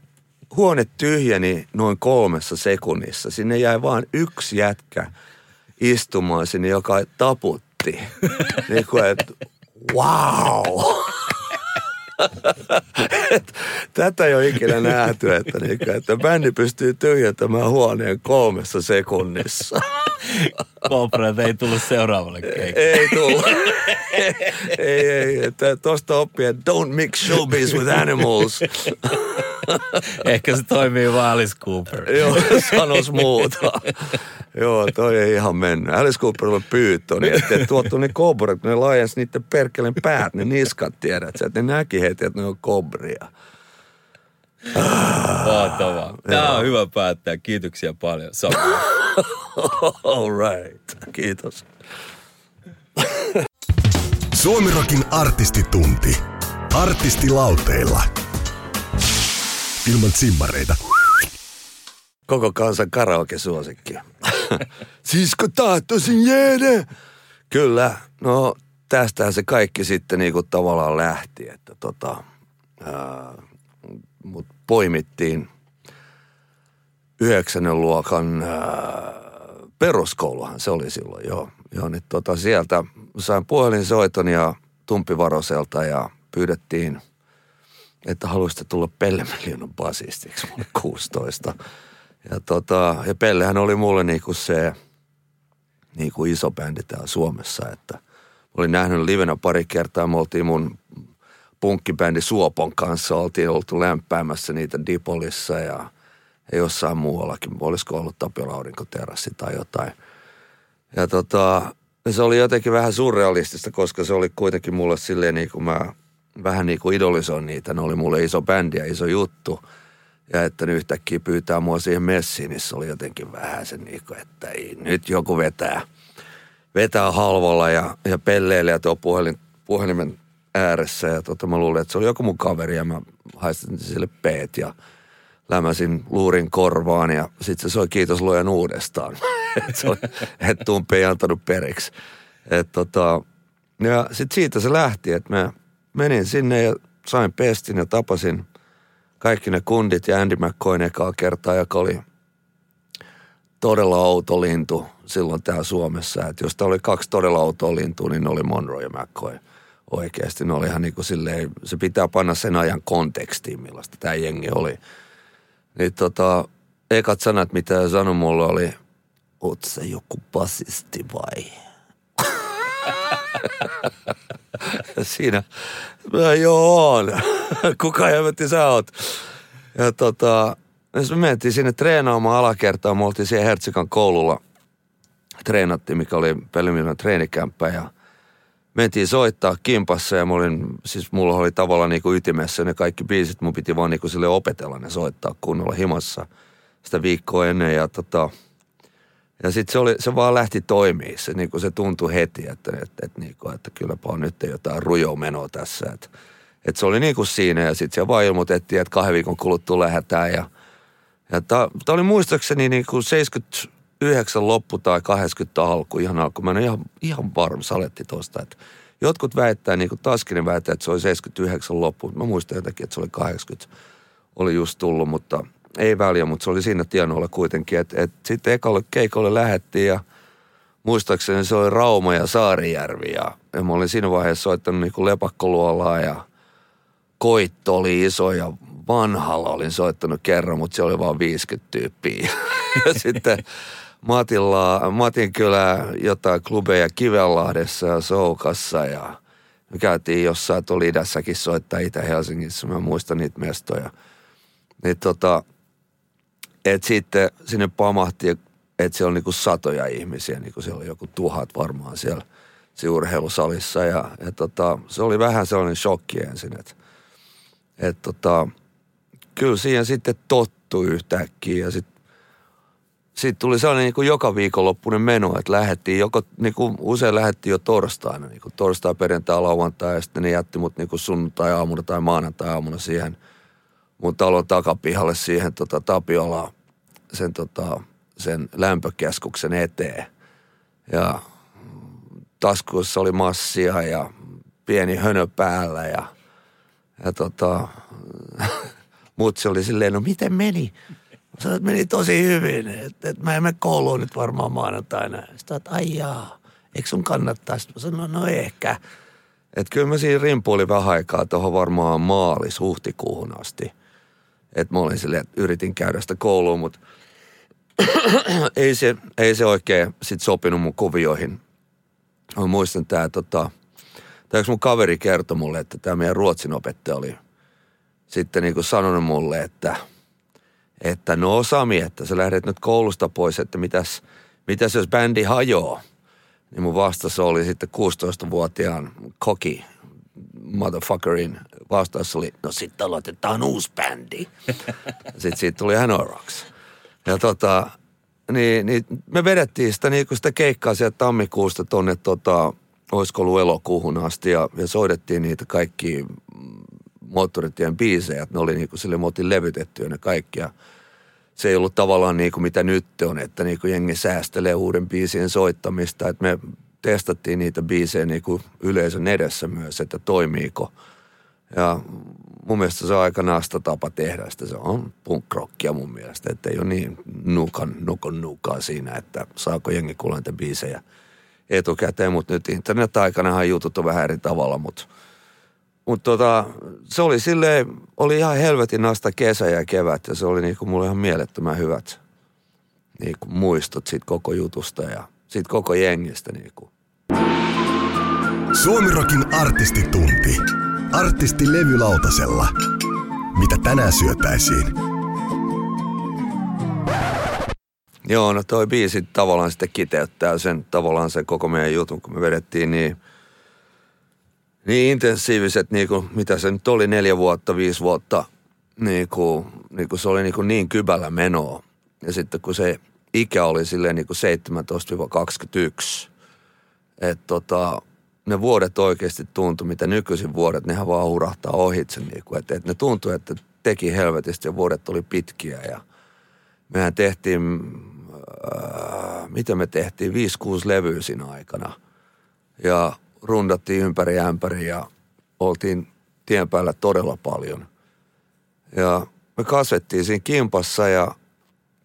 huone tyhjeni noin kolmessa sekunnissa. Sinne jäi vain yksi jätkä istumaan sinne, joka taputti. niin kuin, että wow! <laughs> Tätä ei ole ikinä nähty, että, niin että bändi pystyy tyhjentämään huoneen kolmessa sekunnissa. Kobrat ei tullut seuraavalle keikalle. Ei tullut. ei, ei. Että tosta oppii, että don't mix showbiz with animals. <laughs> Ehkä se toimii vaan Alice Cooper. <laughs> Joo, sanos muuta. <laughs> Joo, toi ei ihan mennyt. Alice Cooperilla pyytö, niin että tuottu ne kobrat, ne laajensi niiden perkelen päät, ne niskat tiedät, että ne näki heti, että ne on kobria. Mahtavaa. Tämä on hyvä päättää. Kiitoksia paljon. All right. Kiitos. Suomirokin artistitunti. Artistilauteilla. Ilman simmareita. Koko kansan karaoke-suosikki. <laughs> Sisko tahtoisin jäädä. Kyllä, no tästähän se kaikki sitten niinku tavallaan lähti, että tota, ää, mut poimittiin yhdeksännen luokan ää, peruskouluhan se oli silloin, joo. joo niin tota, sieltä sain puhelinsoiton ja Tumpivaroselta ja pyydettiin, että haluaisitte tulla Pelle Miljoonan basistiksi, mä olin 16. Ja, tota, ja Pellehän oli mulle niinku se niinku iso bändi täällä Suomessa, että mä olin nähnyt livenä pari kertaa, me oltiin mun punkkibändi Suopon kanssa, oltiin oltu lämpäämässä niitä Dipolissa ja, ja jossain muuallakin, olisiko ollut Tapiola aurinkoterassi tai jotain. Ja tota, se oli jotenkin vähän surrealistista, koska se oli kuitenkin mulle silleen niin kuin mä vähän niin kuin idolisoin niitä. Ne oli mulle iso bändi ja iso juttu. Ja että ne yhtäkkiä pyytää mua siihen messiin, niin se oli jotenkin vähän se niin kuin, että ei, nyt joku vetää, vetää halvalla ja, ja pelleilee tuo puhelin, puhelimen ääressä. Ja tota, mä luulin, että se oli joku mun kaveri ja mä haistin sille peet ja lämäsin luurin korvaan ja sitten se soi kiitos luojan uudestaan. että <laughs> et Tumpi ei antanut periksi. Et tota, ja sitten siitä se lähti, että mä menin sinne ja sain pestin ja tapasin kaikki ne kundit ja Andy McCoyn ekaa kertaa, joka oli todella outo lintu silloin täällä Suomessa. Että jos oli kaksi todella outoa lintua, niin ne oli Monroe ja McCoy oikeasti. Ne oli ihan niin kuin silleen, se pitää panna sen ajan kontekstiin, millaista tämä jengi oli. Niin tota, ekat sanat, mitä sanoi mulle oli, oot sä joku basisti vai? <laughs> <laughs> Siinä, mä joo. <laughs> Kuka helvetti sä oot? Ja tota, jos me mentiin sinne treenaamaan alakertaa, me oltiin siellä Hertsikan koululla. Treenattiin, mikä oli Pelimilan treenikämppä. Ja mentiin soittaa kimpassa ja olin, siis mulla oli tavallaan niinku ytimessä ne kaikki biisit, mun piti vaan niinku sille opetella ne soittaa kunnolla himassa sitä viikkoa ennen. Ja tota, ja sitten se, oli, se vaan lähti toimii. Se, niin kuin se tuntui heti, että, että, että, niin kuin, että kylläpä on nyt jotain rujo menoa tässä. Että, että se oli niin kuin siinä ja sitten se vaan ilmoitettiin, että kahden viikon kuluttua lähdetään. Ja, ja tämä oli muistaakseni niin kuin 79 loppu tai 80 alku ihan alku. Mä en ole ihan, ihan varma saletti tuosta, että jotkut väittää, niin kuin Taskinen väittää, että se oli 79 loppu. Mä muistan jotenkin, että se oli 80 oli just tullut, mutta – ei väliä, mutta se oli siinä tienoilla kuitenkin. Että et sitten ekalle keikolle lähettiin ja muistaakseni se oli Rauma ja Saarijärvi ja, ja mä olin siinä vaiheessa soittanut niin lepakkoluolaa ja koitto oli iso ja vanhalla olin soittanut kerran, mutta se oli vain 50 tyyppiä. <laughs> ja sitten Matilla, Matin kyllä jotain klubeja Kivenlahdessa ja Soukassa ja me käytiin jossain tuolla idässäkin soittaa Itä-Helsingissä, mä muistan niitä mestoja. Niin tota, et sitten sinne pamahti, että siellä on niinku satoja ihmisiä, niin kuin siellä oli joku tuhat varmaan siellä urheilusalissa. Ja, ja tota, se oli vähän sellainen shokki ensin, että et tota, kyllä siihen sitten tottui yhtäkkiä ja sitten sitten tuli sellainen niin joka viikonloppuinen meno, että lähdettiin, joko, niin kuin usein lähdettiin jo torstaina, niin kuin torstai, perjantai, lauantai, ja sitten ne jätti mut niin sunnuntai-aamuna tai maanantai-aamuna siihen mun talon takapihalle siihen tota, Tapiolaan sen, tota, sen lämpökeskuksen eteen. Ja taskuissa oli massia ja pieni hönö päällä ja, ja tota, <laughs> mutsi oli silleen, no miten meni? Sanoin, että meni tosi hyvin, että, että mä en mene kouluun nyt varmaan maanantaina. Sitten että ai jaa, eikö sun kannattaa? Sitten mä sanoin, no, no ehkä. Että kyllä mä siinä rimpuilin vähän aikaa tuohon varmaan maalis huhtikuuhun asti. Että mä olin silleen, että yritin käydä sitä koulua, mutta <clears throat> – ei, se, ei se oikein sit sopinut mun kuvioihin. Mä muistan tää tota, tää mun kaveri kertoi mulle, että tämä meidän ruotsin opettaja oli sitten niin sanonut mulle, että, että no Sami, että sä lähdet nyt koulusta pois, että mitäs, mitäs jos bändi hajoaa. Niin mun vastaus oli sitten 16-vuotiaan koki motherfuckerin vastaus oli, no sitten aloitetaan uusi bändi. <laughs> sitten siitä tuli Hanorocks. Ja tota, niin, niin me vedettiin sitä, niin sitä keikkaa sieltä tammikuusta tonne tota, olisiko ollut elokuuhun asti ja, ja soidettiin niitä kaikki moottoritien biisejä, ne oli niinku sille muotin levytettyä ne kaikki. Ja se ei ollut tavallaan niin kuin mitä nyt on, että niin kuin jengi säästelee uuden biisien soittamista. Että me testattiin niitä biisejä niin kuin yleisön edessä myös, että toimiiko. Ja mun mielestä se on aika naasta tapa tehdä sitä. Se on punk mun mielestä, että ei ole niin nukan, nukon nukaa siinä, että saako jengi kuulla niitä biisejä etukäteen. Mutta nyt internet-aikanahan jutut on vähän eri tavalla, mutta mutta tota, se oli silleen, oli ihan helvetin nasta kesä ja kevät ja se oli niinku mulle ihan mielettömän hyvät niinku muistot siitä koko jutusta ja siitä koko jengistä niinku. Suomirokin artistitunti. Artisti levylautasella. Mitä tänään syötäisiin? Joo, no toi biisi tavallaan sitten kiteyttää sen tavallaan se koko meidän jutun, kun me vedettiin niin, niin intensiiviset, niin kuin, mitä se nyt oli, neljä vuotta, viisi vuotta, niin kuin, niin kuin se oli niin, kuin niin kybällä menoa. Ja sitten kun se ikä oli silleen niin kuin 17-21, että tota, ne vuodet oikeasti tuntui, mitä nykyisin vuodet, nehän vaan hurahtaa ohitse. Niin kuin, että, että ne tuntui, että teki helvetisti ja vuodet oli pitkiä ja mehän tehtiin, äh, mitä me tehtiin, 5-6 levyä siinä aikana. Ja rundattiin ympäri ämpäri ja oltiin tien päällä todella paljon. Ja me kasvettiin siinä kimpassa ja,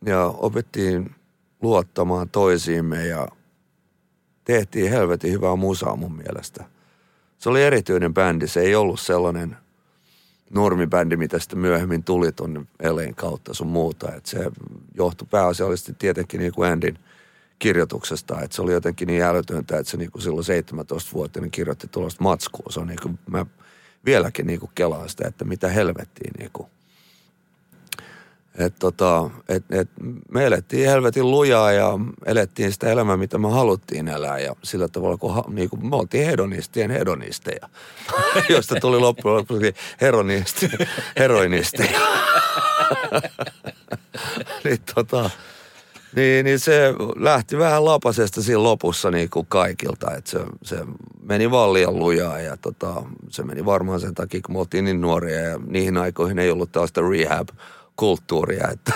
ja opettiin luottamaan toisiimme ja – tehtiin helvetin hyvää musaa mun mielestä. Se oli erityinen bändi, se ei ollut sellainen normibändi, mitä sitten myöhemmin tuli tuonne Elen kautta sun muuta. Et se johtui pääasiallisesti tietenkin niin kuin Andin kirjoituksesta, että se oli jotenkin niin älytöntä, että se niin kuin silloin 17-vuotiaana kirjoitti tuollaista matskua. Se on niin kuin, mä vieläkin niin kuin kelaan sitä, että mitä helvettiä niin kuin – et tota, et, et me elettiin helvetin lujaa ja elettiin sitä elämää, mitä me haluttiin elää. Ja sillä tavalla, kun niin kuin me oltiin hedonistien hedonisteja, <laughs> josta tuli loppujen lopuksi heronisteja. heroinisteja. <laughs> niin, tota, niin, niin se lähti vähän lapasesta siinä lopussa niin kuin kaikilta. Että se, se meni vaan liian lujaa ja tota, se meni varmaan sen takia, kun me oltiin niin nuoria ja niihin aikoihin ei ollut tällaista rehab kulttuuria, että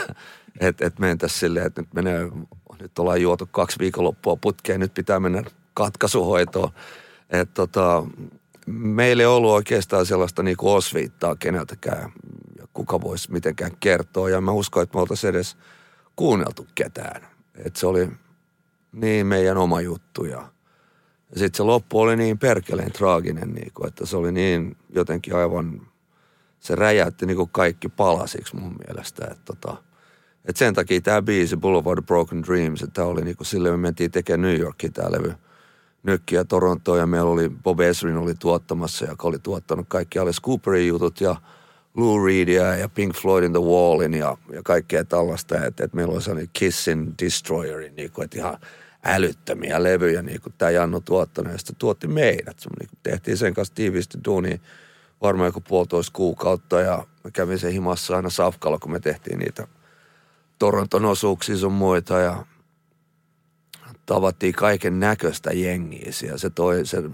et, et mentäisiin silleen, että nyt menee, nyt ollaan juotu kaksi viikonloppua putkeen, nyt pitää mennä katkaisuhoitoon. Että tota, meillä ei ollut oikeastaan sellaista niin kuin osviittaa keneltäkään, kuka voisi mitenkään kertoa. Ja mä uskon, että me oltaisiin edes kuunneltu ketään. Että se oli niin meidän oma juttu ja, ja sitten se loppu oli niin perkeleen traaginen, niin kuin, että se oli niin jotenkin aivan se räjäytti niin kuin kaikki palasiksi mun mielestä. Että tota, et sen takia tämä biisi Boulevard Broken Dreams, että oli niin kuin silleen me mentiin tekemään New Yorkiin tämä levy. Nykki ja Toronto ja meillä oli Bob Ezrin oli tuottamassa, joka oli tuottanut kaikki Alice Cooperin jutut ja Lou Reedia ja Pink Floydin The Wallin ja, ja kaikkea tällaista. Että et meillä oli sellainen Kissin Destroyerin, niin kuin, että ihan älyttömiä levyjä, niin kuin tämä Janno tuottanut. Ja sitten tuotti meidät. Se, niin tehtiin sen kanssa tiiviisti duunia varmaan joku puolitoista kuukautta ja mä kävin sen himassa aina Safkalla, kun me tehtiin niitä Toronton osuuksia sun muita ja tavattiin kaiken näköistä jengiä ja se toi sen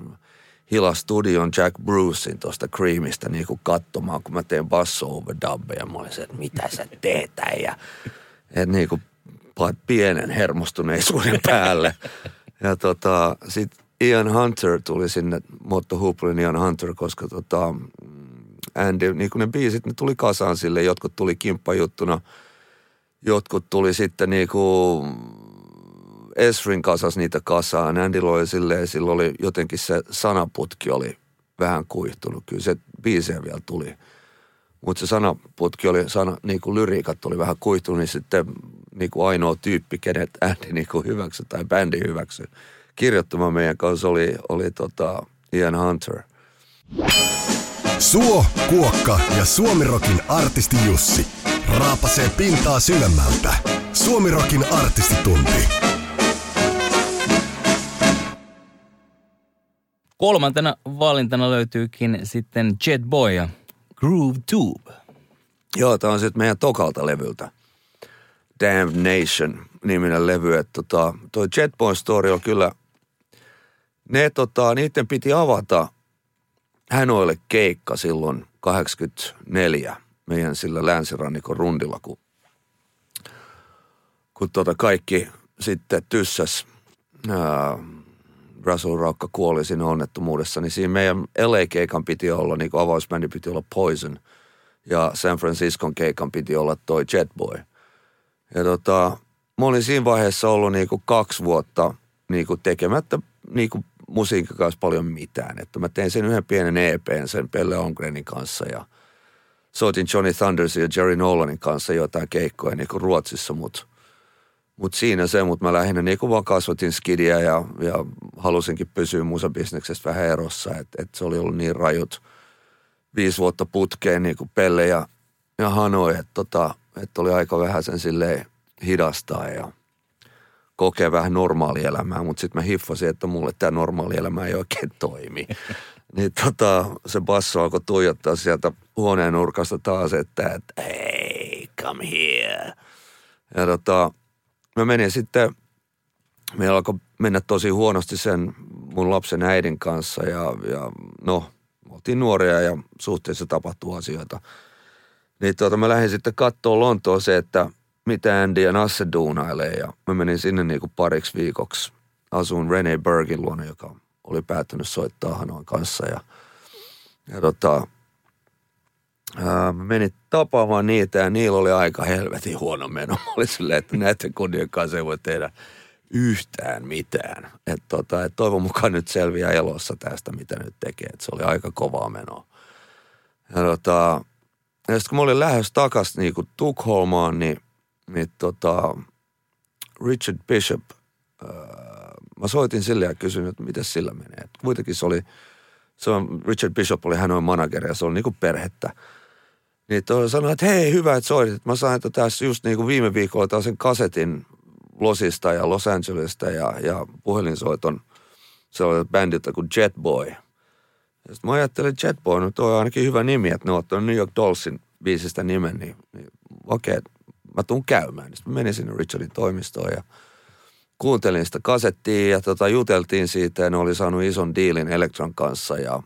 Hila Studion Jack Brucein tuosta Creamista niin kuin katsomaan, kun mä teen basso overdubbeja. Mä olin se, että mitä sä teet ja et niin kuin pienen hermostuneisuuden päälle. Ja tota, sit Ian Hunter tuli sinne, Motto Hooplin Ian Hunter, koska tota, Andy, niin kuin ne biisit, ne tuli kasaan sille, jotkut tuli kimppajuttuna, jotkut tuli sitten niin kuin Esrin kasas niitä kasaan. Andy oli silleen, sillä oli jotenkin se sanaputki oli vähän kuihtunut. Kyllä se biisejä vielä tuli. Mutta se sanaputki oli, sana, niin kuin lyriikat oli vähän kuihtunut, niin sitten niin kuin ainoa tyyppi, kenet Andy niin kuin hyväksy tai bändi hyväksy kirjoittamaan meidän kanssa oli, oli tota Ian Hunter. Suo, Kuokka ja Suomirokin artisti Jussi raapasee pintaa syvemmältä. Suomirokin artistitunti. Kolmantena valintana löytyykin sitten Jet Boy ja Groove Tube. Joo, tämä on sitten meidän tokalta levyltä. Damnation niminen levy. Että tota, toi Jet Boy Story on kyllä – ne tota, niiden piti avata Hänoille keikka silloin 84 meidän sillä länsirannikon rundilla, kun, kun tota kaikki sitten tyssäs. Ää, Russell Raukka kuoli siinä onnettomuudessa, niin siinä meidän LA-keikan piti olla, niin avausbändi piti olla Poison. Ja San Franciscon keikan piti olla toi Jetboy. Ja tota, mä olin siinä vaiheessa ollut niin kuin kaksi vuotta niin kuin tekemättä niin kuin musiikin kanssa paljon mitään. Että mä tein sen yhden pienen EPn sen Pelle Ongrenin kanssa ja soitin Johnny Thundersin ja Jerry Nolanin kanssa jotain keikkoja niin kuin Ruotsissa, mutta mut siinä se, mutta mä lähinnä niin kuin vaan kasvatin skidia ja, ja halusinkin pysyä musabisneksestä vähän erossa, että et se oli ollut niin rajut viisi vuotta putkeen niin kuin Pelle ja, ja Hanoi, että tota, et oli aika vähän sen silleen hidastaa ja – kokea vähän normaalielämää, mutta sitten mä hiffasin, että mulle tämä normaalielämä ei oikein toimi. <laughs> niin tota, se basso alkoi tuijottaa sieltä huoneen nurkasta taas, että, että hey, come here. Ja tota, mä menin sitten, meillä alkoi mennä tosi huonosti sen mun lapsen äidin kanssa ja, ja no, oltiin nuoria ja suhteessa tapahtuu asioita. Niin tota, mä lähdin sitten katsoa Lontoon se, että – mitä Andy ja Nasse duunailee ja mä menin sinne niinku pariksi viikoksi. Asuin Rene Bergin luona, joka oli päättänyt soittaa Hanoin kanssa ja, ja tota, ää, mä menin tapaamaan niitä ja niillä oli aika helvetin huono meno. Mä olin silleen, että näiden kundien kanssa ei voi tehdä yhtään mitään. Että tota, et toivon mukaan nyt selviää elossa tästä, mitä nyt tekee. Et se oli aika kovaa menoa. Ja tota, ja sitten kun mä olin lähes takaisin niin Tukholmaan, niin tota, Richard Bishop, äh, mä soitin sille ja kysyin, että miten sillä menee. Et kuitenkin se oli, se on, Richard Bishop oli hänen manageri ja se oli niinku perhettä. Niin toi sanoi, että hei, hyvä, että soitit. Mä sain että tässä just niin kuin viime viikolla taas sen kasetin Losista ja Los Angelesista ja, ja puhelinsoiton oli bändiltä kuin Jetboy. Ja sitten mä ajattelin, että Jetboy, no toi on ainakin hyvä nimi, että ne on ottanut New York Dollsin biisistä nimen, niin, niin okei, okay, mä tuun käymään. Sitten mä menin sinne Richardin toimistoon ja kuuntelin sitä kasettia ja tota, juteltiin siitä ja ne oli saanut ison diilin Electron kanssa ja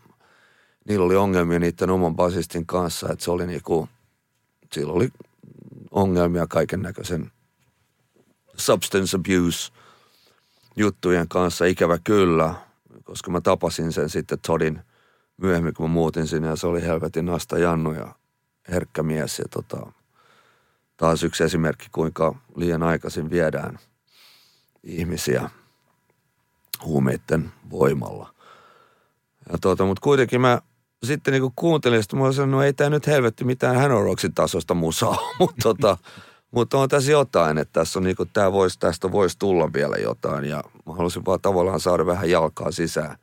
niillä oli ongelmia niiden oman basistin kanssa, että se oli niinku, sillä oli ongelmia kaiken näköisen substance abuse juttujen kanssa, ikävä kyllä, koska mä tapasin sen sitten Todin myöhemmin, kun mä muutin sinne ja se oli helvetin nasta Jannu ja herkkä mies ja tota, taas yksi esimerkki, kuinka liian aikaisin viedään ihmisiä huumeiden voimalla. Ja tuota, mutta kuitenkin mä sitten niin kuuntelin, että mä sanoin, no ei tämä nyt helvetti mitään Hanoroksin tasosta musaa, <laughs> mutta tota, mutta on tässä jotain, että tässä on niin kuin, tämä vois, tästä voisi tulla vielä jotain ja mä halusin vaan tavallaan saada vähän jalkaa sisään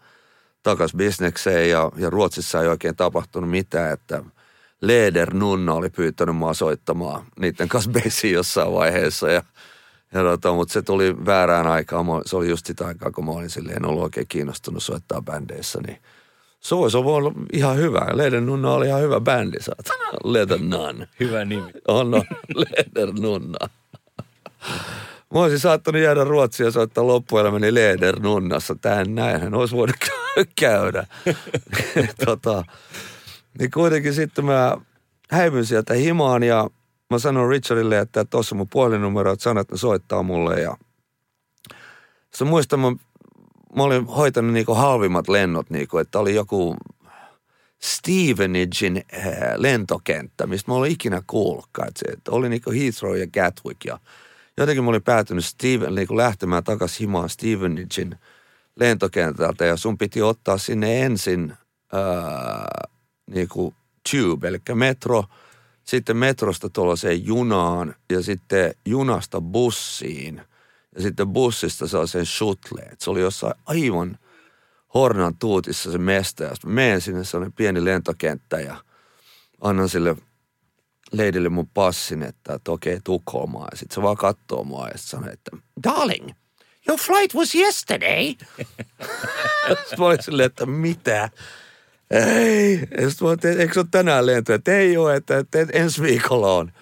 takas bisnekseen ja, ja Ruotsissa ei oikein tapahtunut mitään, että – Leder Nunna oli pyytänyt mua soittamaan niiden kanssa basiin jossain vaiheessa ja, ja tota, mutta se tuli väärään aikaan. Se oli just sitä aikaa, kun mä olin silleen, en ollut oikein kiinnostunut soittaa bändeissä, niin se olisi ollut ihan hyvä. Leder Nunna oli ihan hyvä bändi, saatana. Leder Nun. Hyvä nimi. On, on. Leder Nunna. Mä olisin saattanut jäädä Ruotsia ja soittaa loppuelämäni Leder Nunnassa. Tähän näinhän olisi voinut <laughs> käydä. <laughs> tota, niin kuitenkin sitten mä häivyn sieltä himaan ja mä sanoin Richardille, että tuossa mun puhelinnumero, että sanat ne soittaa mulle ja sitten muistan, mä, mä olin hoitanut niinku halvimmat lennot, niinku, että oli joku Stevenagein äh, lentokenttä, mistä mä olin ikinä kuullutkaan. Että, se, että oli niinku Heathrow ja Gatwick ja jotenkin mä olin päätynyt Steven, niinku lähtemään takaisin himaan Stevenagein lentokentältä ja sun piti ottaa sinne ensin äh, niin kuin tube, eli metro, sitten metrosta tuollaiseen junaan ja sitten junasta bussiin ja sitten bussista sellaiseen shutleen. Se oli jossain aivan Hornan tuutissa se mesta ja menen sinne sellainen pieni lentokenttä ja annan sille leidille mun passin, että, että okei, Tukholmaan. Ja sitten se vaan katsoo mua ja sanoo, että darling, your flight was yesterday. <laughs> sitten mä olin silleen, että mitä? Ei. Mä eikö ole tänään lento? Että ei ole, että, että ensi viikolla on.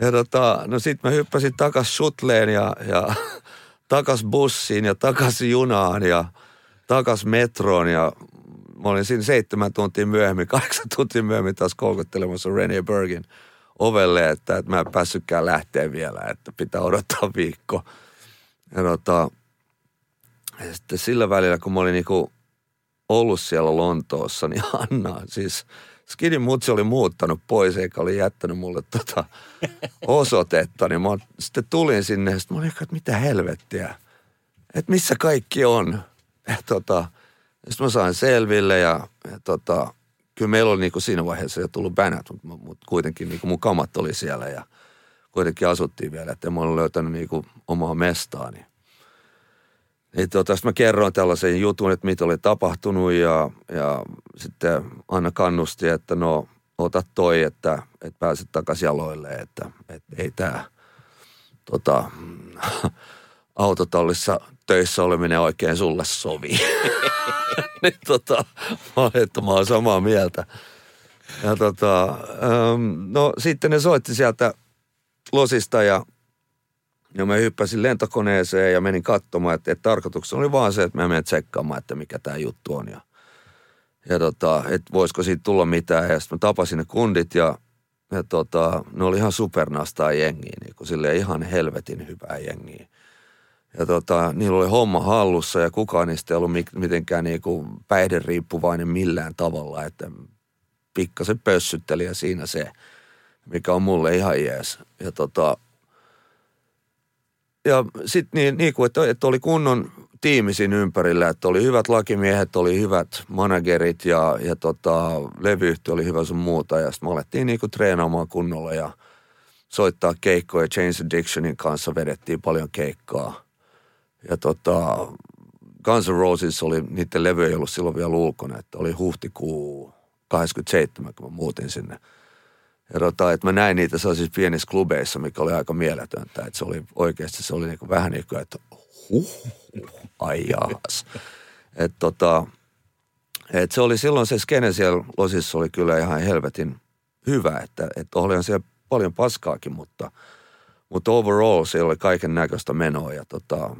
Ja tota, no sitten mä hyppäsin takas shutleen ja, ja <laughs> takas bussiin ja takas junaan ja takas metroon ja mä olin siinä seitsemän tuntia myöhemmin, <laughs> kahdeksan tuntia myöhemmin taas koukottelemassa René Bergin ovelle, että, että mä en päässytkään lähteä vielä, että pitää odottaa viikko. Ja, tota, ja sitten sillä välillä, kun mä olin niinku ollut siellä Lontoossa, niin Anna, siis Skidin mutsi oli muuttanut pois, eikä oli jättänyt mulle tota osoitetta, niin mä sitten tulin sinne, ja sitten mä olin, että mitä helvettiä, että missä kaikki on. Ja tota, sitten mä sain selville ja, ja tota, kyllä meillä oli niinku siinä vaiheessa jo tullut bänät, mutta, mutta kuitenkin niinku mun kamat oli siellä ja kuitenkin asuttiin vielä, että mä olin löytänyt niinku omaa mestaani. Niin tota, mä kerroin tällaisen jutun, että mitä oli tapahtunut ja, ja sitten Anna kannusti, että no ota toi, että, että pääset takaisin jaloille, että, että ei tämä tota, <laughs> autotallissa töissä oleminen oikein sulle sovi. <laughs> niin tota, mä että mä oon samaa mieltä. Ja tota, no sitten ne soitti sieltä Losista ja, ja mä hyppäsin lentokoneeseen ja menin katsomaan, että, että tarkoituksena oli vaan se, että mä menen tsekkaamaan, että mikä tämä juttu on. Ja, ja tota, että voisiko siitä tulla mitään. Ja sitten mä tapasin ne kundit ja, ja tota, ne oli ihan supernastaa jengiä, niin kuin silleen ihan helvetin hyvää jengiä. Ja tota, niillä oli homma hallussa ja kukaan niistä ei ollut mitenkään niinku päihderiippuvainen millään tavalla, että pikkasen pössytteli ja siinä se, mikä on mulle ihan jees. Ja tota, ja sitten niin, niin kuin, että, että oli kunnon tiimi siinä ympärillä, että oli hyvät lakimiehet, oli hyvät managerit ja, ja tota, levyyhtiö oli hyvä sun muuta. Ja sitten me alettiin niin kuin treenaamaan kunnolla ja soittaa keikkoja. Chains Addictionin kanssa vedettiin paljon keikkaa. Ja tota, Guns N' Roses oli, niiden levy ei ollut silloin vielä ulkona, että oli huhtikuu 27, kun mä muutin sinne. Ja tota, että mä näin niitä sellaisissa pienissä klubeissa, mikä oli aika mieletöntä. Että se oli oikeasti, se oli niinku vähän niin kuin, että huh, ai jaas. Että tota, et se oli silloin se skene siellä Losissa oli kyllä ihan helvetin hyvä, että, että olihan siellä paljon paskaakin, mutta, mutta overall se oli kaiken näköistä menoa ja tota,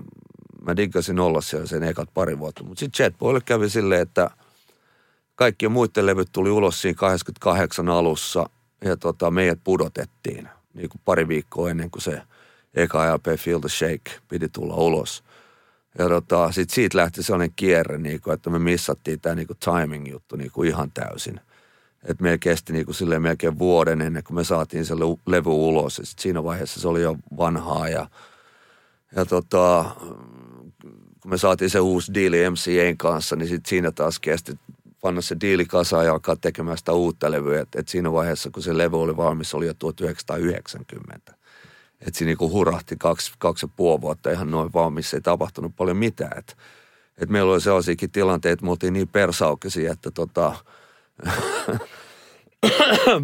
mä diggasin olla siellä sen ekat pari vuotta. Mutta sitten Jetboylle kävi silleen, että kaikkien muiden levyt tuli ulos siinä 88 alussa ja tota, meidät pudotettiin niin kuin pari viikkoa ennen kuin se eka LP Feel the Shake piti tulla ulos. Ja tota, sitten siitä lähti sellainen kierre, niin kuin, että me missattiin tämä niin timing-juttu niin kuin ihan täysin. Että meillä kesti niin kuin melkein vuoden ennen kuin me saatiin se levy ulos. Ja sit siinä vaiheessa se oli jo vanhaa ja, ja tota, kun me saatiin se uusi diili MCAn kanssa, niin sit siinä taas kesti panna se diili kasaan ja alkaa tekemään sitä uutta levyä. Et, et siinä vaiheessa, kun se levy oli valmis, oli jo 1990. Että siinä niinku hurahti kaksi, kaksi ja puoli vuotta ihan noin vaan, missä ei tapahtunut paljon mitään. Et, et meillä oli sellaisiakin tilanteita, että me oltiin niin persaukisia, että tota, <coughs>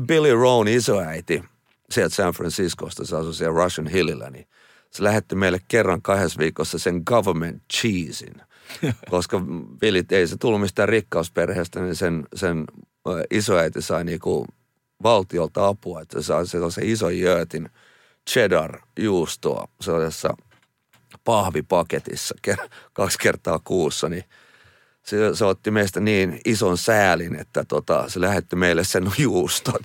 Billy Rohn isoäiti sieltä San Franciscosta, se asui siellä Russian Hillillä, niin – se lähetti meille kerran kahdessa viikossa sen government cheesein. <laughs> Koska Vilit ei se tullut mistään rikkausperheestä, niin sen, sen isoäiti sai niinku valtiolta apua, että se sai se iso jöötin cheddar-juustoa sellaisessa pahvipaketissa <laughs> kaksi kertaa kuussa, niin se, se otti meistä niin ison säälin, että tota, se lähetti meille sen <laughs> juustot.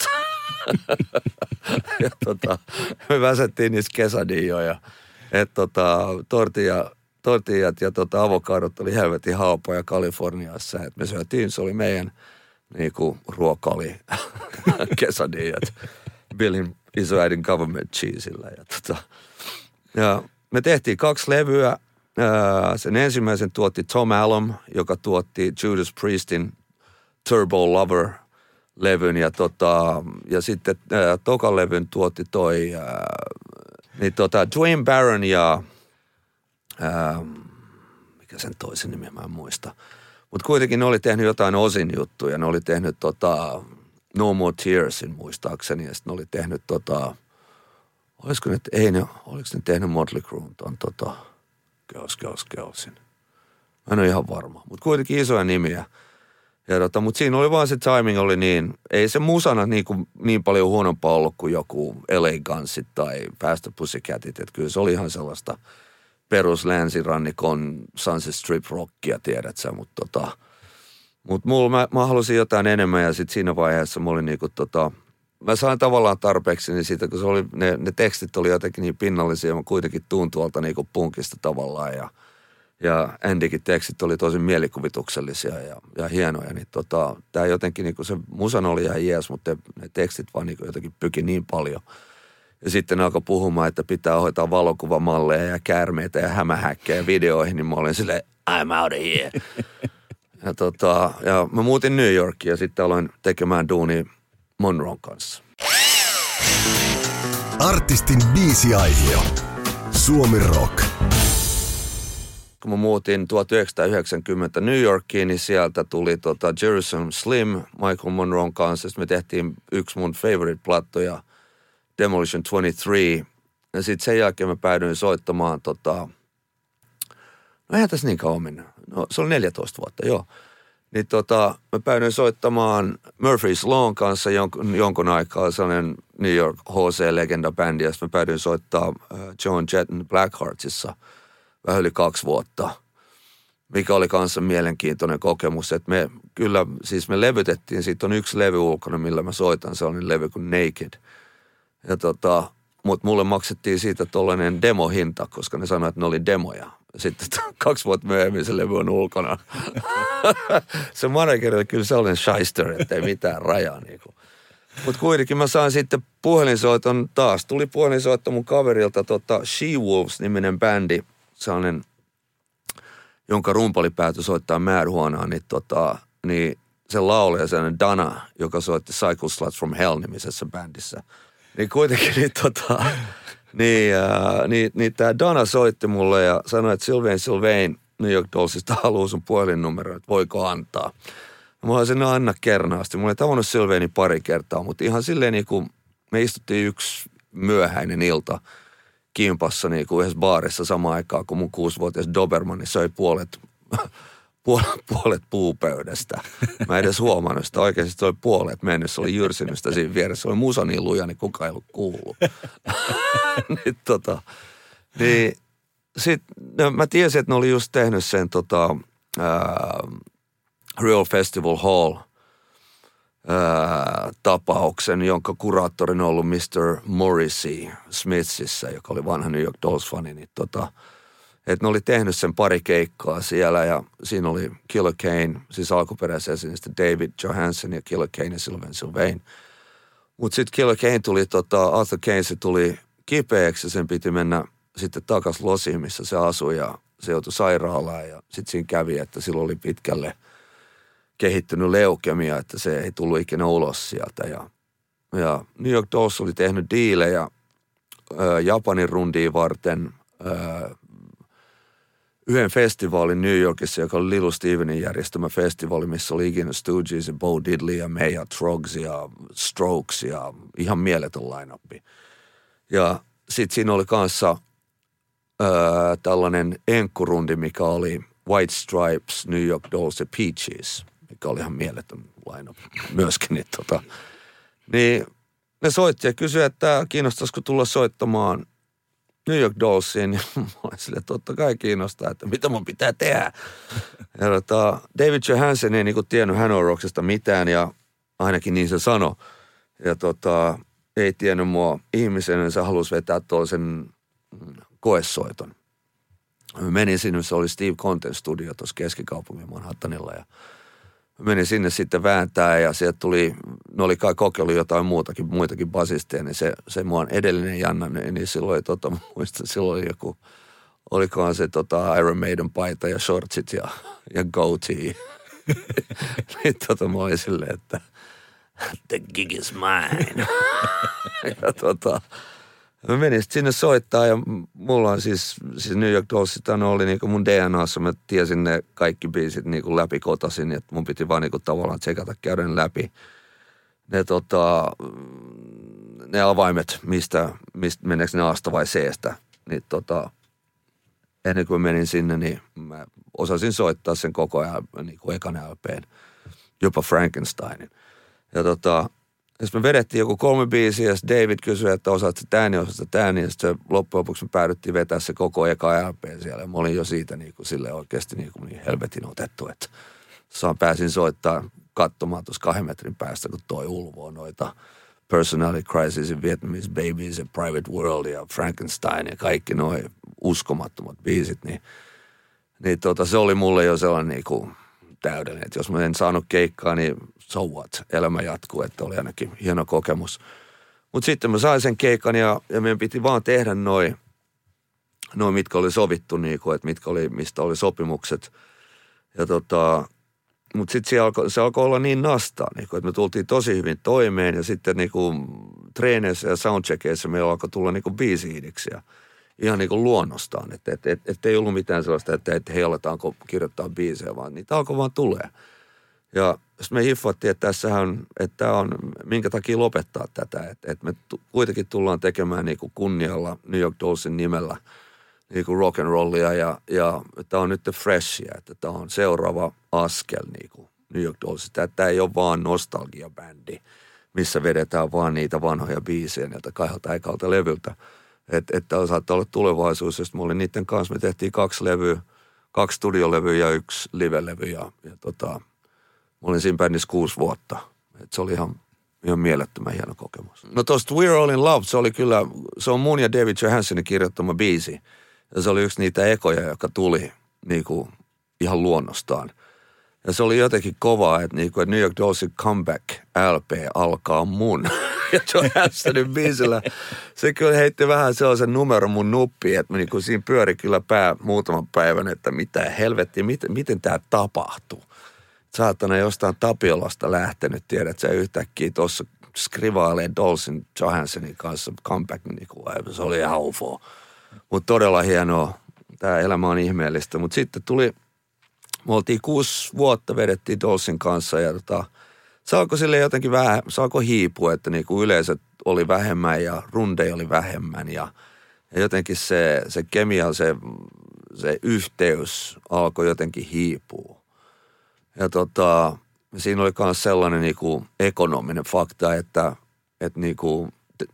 ja tota, me väsettiin niissä kesadioja. Että tota, tortilla, tortillat ja tota, avokadot oli helvetin halpoja Kaliforniassa. Et me syötiin, se oli meidän niinku, ruoka oli <laughs> kesadijat <laughs> Billin isoäidin government cheeseillä. Ja, tota, ja me tehtiin kaksi levyä. Sen ensimmäisen tuotti Tom Allom, joka tuotti Judas Priestin Turbo Lover levyn ja, tota, ja sitten ää, tokan levyn tuotti toi ää, niin tota, Dwayne Barron ja ää, mikä sen toisen nimi mä en muista. Mutta kuitenkin ne oli tehnyt jotain osin juttuja. Ne oli tehnyt tota, No More Tearsin muistaakseni ja sitten ne oli tehnyt tota, olisiko ne, ei ne, oliko ne tehnyt Motley Crue on tota, Girls, Girls, Girlsin. Mä en ole ihan varma, mutta kuitenkin isoja nimiä. Ja tota, mutta siinä oli vaan se timing oli niin, ei se musana niin, kuin, niin paljon huonompaa ollut kuin joku LA Gunsit tai Fast Pussycatit. Että kyllä se oli ihan sellaista perus länsirannikon Sunset Strip rockia, tiedät sä, mutta tota, Mutta mulla, mä, mä halusin jotain enemmän ja sitten siinä vaiheessa mä olin niinku tota, mä sain tavallaan tarpeeksi niin siitä, kun se oli, ne, ne tekstit oli jotenkin niin pinnallisia mä kuitenkin tuun tuolta niinku punkista tavallaan ja, ja Andykin tekstit oli tosi mielikuvituksellisia ja, ja hienoja, niin tota, tää jotenkin niinku se musan oli ihan jees, mutta ne tekstit vaan niinku jotenkin pyki niin paljon. Ja sitten ne alkoi puhumaan, että pitää hoitaa valokuvamalleja ja käärmeitä ja hämähäkkejä videoihin, niin mä olin silleen, I'm out of here. <laughs> Ja, tota, ja mä muutin New Yorkiin ja sitten aloin tekemään duuni Monroon kanssa. Artistin biisiaihio. Suomi Rock. Kun mä muutin 1990 New Yorkiin, niin sieltä tuli tota Jerusalem Slim Michael Monroon kanssa. Sitten me tehtiin yksi mun favorite-plattoja, Demolition 23. Ja sitten sen jälkeen mä päädyin soittamaan tota, no eihän tässä niin kauan mennyt. No se oli 14 vuotta, joo. Niin tota, mä päädyin soittamaan Murphy's Lawn kanssa jonkun, jonkun aikaa, sellainen New York HC-legenda-bändi, ja sitten mä päädyin soittaa äh, John Jetton Blackheartsissa vähän yli kaksi vuotta, mikä oli kanssa mielenkiintoinen kokemus, että me kyllä, siis me levytettiin, siitä on yksi levy ulkona, millä mä soitan, se on levy kuin Naked. Ja tota, mutta mulle maksettiin siitä tollainen demohinta, koska ne sanoivat, että ne oli demoja. Sitten <laughs> kaksi vuotta myöhemmin se levy on ulkona. <laughs> se manageri oli kyllä sellainen shyster, että ei mitään rajaa. Niin Mutta kuitenkin mä sain sitten puhelinsoiton taas. Tuli puhelinsoitto mun kaverilta tota She-Wolves-niminen bändi, sellainen, jonka rumpali päätyi soittaa Madhuonaan, niin, tota, niin se laulaja, sellainen Dana, joka soitti Cycle Sluts from Hell-nimisessä bändissä. Niin kuitenkin niin, tota, niin, äh, niin, niin tämä Dana soitti mulle ja sanoi, että Sylvain Sylvain New York Dollsista haluaa sun puhelinnumero, että voiko antaa. Mä olisin, no anna kernaasti. Mulla ei tavannut Sylvaini pari kertaa, mutta ihan silleen niin kuin me istuttiin yksi myöhäinen ilta kimpassa niin kuin yhdessä baarissa samaan aikaan, kun mun kuusivuotias Dobermanni söi puolet puolet, <laughs> puolet puupöydästä. Mä edes huomannut sitä. Oikeasti se oli puolet mennyt. Se oli jyrsinyt sitä siinä vieressä. Se oli musa niin luja, niin kukaan ei ollut kuullut. <laughs> niin, tota, niin sit, no, mä tiesin, että ne oli just tehnyt sen tota, ää, Real Festival Hall ää, tapauksen, jonka kuraattorin on ollut Mr. Morrissey Smithsissä, joka oli vanha New York Dolls-fani, niin tota, että ne oli tehnyt sen pari keikkaa siellä ja siinä oli Killer Kane, siis alkuperäisessä David Johansson ja Killer Kane ja Sylvain Sylvain. Mutta sitten Killer Kane tuli, tota, Arthur Kane se tuli kipeäksi ja sen piti mennä sitten takas Losiin, missä se asui ja se joutui sairaalaan ja sitten siinä kävi, että sillä oli pitkälle kehittynyt leukemia, että se ei tullut ikinä ulos sieltä ja, ja New York Dolls oli tehnyt diilejä Japanin rundiin varten, yhden festivaalin New Yorkissa, joka oli Little Stevenin järjestämä festivaali, missä oli ikinä Stooges ja Bo Diddley ja Maya Trogs ja Strokes ja ihan mieletön line Ja sitten siinä oli kanssa öö, tällainen enkkurundi, mikä oli White Stripes, New York Dolls ja Peaches, mikä oli ihan mieletön line myöskin. Niin, tota, niin ne soitti ja kysyi, että kiinnostaisiko tulla soittamaan New York Dollsiin, niin <laughs> mä olin sille, totta kai kiinnostaa, että mitä mun pitää tehdä. Ja tota, David Johansen ei niinku tiennyt Hanorroksesta mitään ja ainakin niin se sanoi. Ja tota, ei tiennyt mua ihmisenä, niin se halusi vetää toisen koessoiton. Menin sinne, se oli Steve Conten studio tuossa keskikaupungin Manhattanilla ja – menin sinne sitten vääntää ja sieltä tuli, ne oli kai kokeillut jotain muutakin, muitakin basisteja, niin se, se mua edellinen Janna, niin, niin silloin oli, tota, <laughs> muistan, silloin oli joku, olikohan se tota Iron Maiden paita ja shortsit ja, ja goatee. <laughs> niin tota mä olin silleen, että the gig is mine. <laughs> ja tota, Mä menin sinne soittaa ja mulla on siis, siis New York Dollsista oli niinku mun DNAssa. Mä tiesin ne kaikki biisit niinku läpi kotasin, että mun piti vaan niinku tavallaan tsekata käydä läpi ne, tota, ne avaimet, mistä, mistä meneekö ne Asta vai Cstä. Niin tota, ennen kuin menin sinne, niin mä osasin soittaa sen koko ajan niin kuin ekan LPn, jopa Frankensteinin. Ja tota, jos me vedettiin joku kolme biisiä ja David kysyi, että osaat sä tämän ja osaat sä tämän. Ja sitten loppujen lopuksi me päädyttiin vetää se koko eka LP siellä. Ja mä olin jo siitä niin kuin, sille oikeasti niin, kuin niin helvetin otettu, että saan pääsin soittaa katsomaan tuossa kahden metrin päästä, kun toi ulvoo noita Personality Crisis ja Vietnamese Babies ja Private World ja Frankenstein ja kaikki noin uskomattomat biisit, niin, niin tota, se oli mulle jo sellainen niin kuin täydellinen. Että jos mä en saanut keikkaa, niin so what, elämä jatkuu, että oli ainakin hieno kokemus. Mutta sitten mä sain sen keikan ja, ja meidän piti vaan tehdä noin, noi, mitkä oli sovittu, niin kuin, että mitkä oli, mistä oli sopimukset. Ja tota, mutta sitten se alkoi, se alkoi olla niin nastaa, niin kuin, että me tultiin tosi hyvin toimeen ja sitten niin kuin, treeneissä ja soundcheckeissä meillä alkoi tulla niin biisi-hidiksiä ihan niin kuin luonnostaan. Että et, et, et ei ollut mitään sellaista, että, että hei aletaanko kirjoittaa biisejä, vaan niitä alkoi vaan tulee. Ja me hiffattiin, että tässähän, että on, minkä takia lopettaa tätä. Että, että me t- kuitenkin tullaan tekemään niin kuin kunnialla New York Dollsin nimellä niin kuin rock and rollia ja, ja tämä on nyt the freshia, että tämä on seuraava askel niin kuin New York Dollsista. Tämä ei ole vaan nostalgiabändi, missä vedetään vaan niitä vanhoja biisejä niiltä kahdelta ekalta levyltä – että et tämä saattaa olla tulevaisuus. Ja mä olin niiden kanssa, me tehtiin kaksi levyä, kaksi studiolevyä ja yksi live-levy. Ja, ja tota, mä olin siinä bändissä kuusi vuotta. Et se oli ihan, ihan mielettömän hieno kokemus. No tosta We're All in Love, se oli kyllä, se on mun ja David Johanssonin kirjoittama biisi. Ja se oli yksi niitä ekoja, joka tuli niin kuin, ihan luonnostaan. Ja se oli jotenkin kovaa, että, niinku, että New York Dollsin comeback LP alkaa mun. <laughs> ja Johanssonin biisillä se kyllä heitti vähän sellaisen numeron mun nuppiin, että niinku, siinä pyöri kyllä pää muutaman päivän, että mitä helvettiä, miten, miten tämä tapahtuu. Saatana jostain Tapiolasta lähtenyt, tiedät sä yhtäkkiä tuossa skrivailee Dolsin Johanssonin kanssa comeback, niinku, se oli ihan. Mutta todella hienoa. Tämä elämä on ihmeellistä. Mutta sitten tuli me oltiin kuusi vuotta, vedettiin Dolsin kanssa ja tota, saako sille jotenkin vähän, saako hiipua, että niinku yleisöt oli vähemmän ja rundeja oli vähemmän ja, ja jotenkin se, se kemia, se, se yhteys alkoi jotenkin hiipua. Ja tota, siinä oli myös sellainen niinku ekonominen fakta, että, että niinku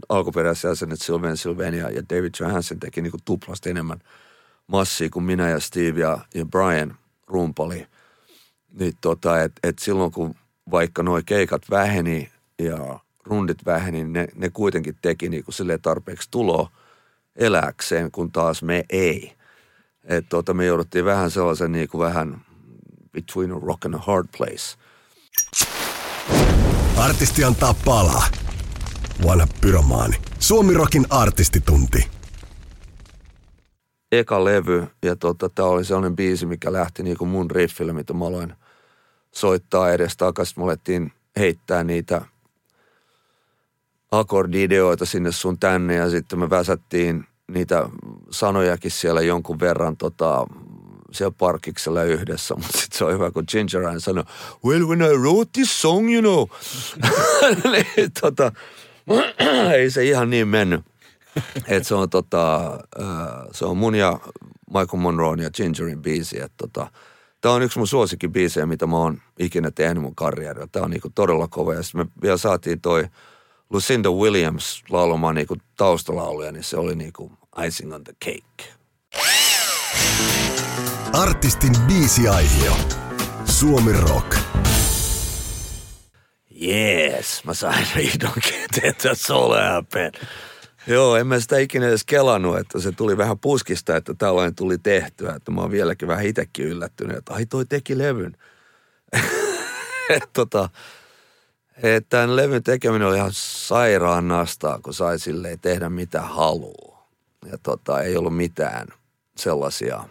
alkuperäiset jäsenet Sylvain Sylvania ja David Johansson teki niinku tuplasti enemmän massia kuin minä ja Steve ja, ja Brian – rumpali. Niin tota, että et silloin kun vaikka nuo keikat väheni ja rundit väheni, niin ne, ne kuitenkin teki niinku sille tarpeeksi tuloa eläkseen, kun taas me ei. Että tota, me jouduttiin vähän sellaisen niinku vähän between a rock and a hard place. Artisti antaa palaa. Vanha pyromaani. Suomi Rockin artistitunti eka levy ja tota, tämä oli sellainen biisi, mikä lähti niinku mun riffille, mitä mä aloin soittaa edes takaisin. Me alettiin heittää niitä akordideoita sinne sun tänne ja sitten me väsättiin niitä sanojakin siellä jonkun verran tota, siellä parkiksella yhdessä, <laughs> mutta sitten se on hyvä, kun Ginger Ryan sanoi, well when I wrote this song, you know. <laughs> niin, tota, <clears throat> ei se ihan niin mennyt. <laughs> Et se on tota, se on mun ja Michael Monroe ja Gingerin biisi. Et tota, Tämä on yksi mun suosikkibiisejä, mitä mä oon ikinä tehnyt mun karjärillä. Tämä on niinku todella kova. Ja me vielä saatiin toi Lucinda Williams laulamaan niinku taustalauluja, niin se oli niinku icing on the cake. Artistin biisiaihio. Suomi Rock. Yes, mä sain vihdoinkin tehdä Soul Joo, en mä sitä ikinä edes kelannut, että se tuli vähän puskista, että tällainen tuli tehtyä. Että mä oon vieläkin vähän itsekin yllättynyt, että ai toi teki levyn. <laughs> tota, että tämän levyn tekeminen oli ihan sairaan nastaa, kun sai silleen tehdä mitä haluaa. Ja tota, ei ollut mitään sellaisia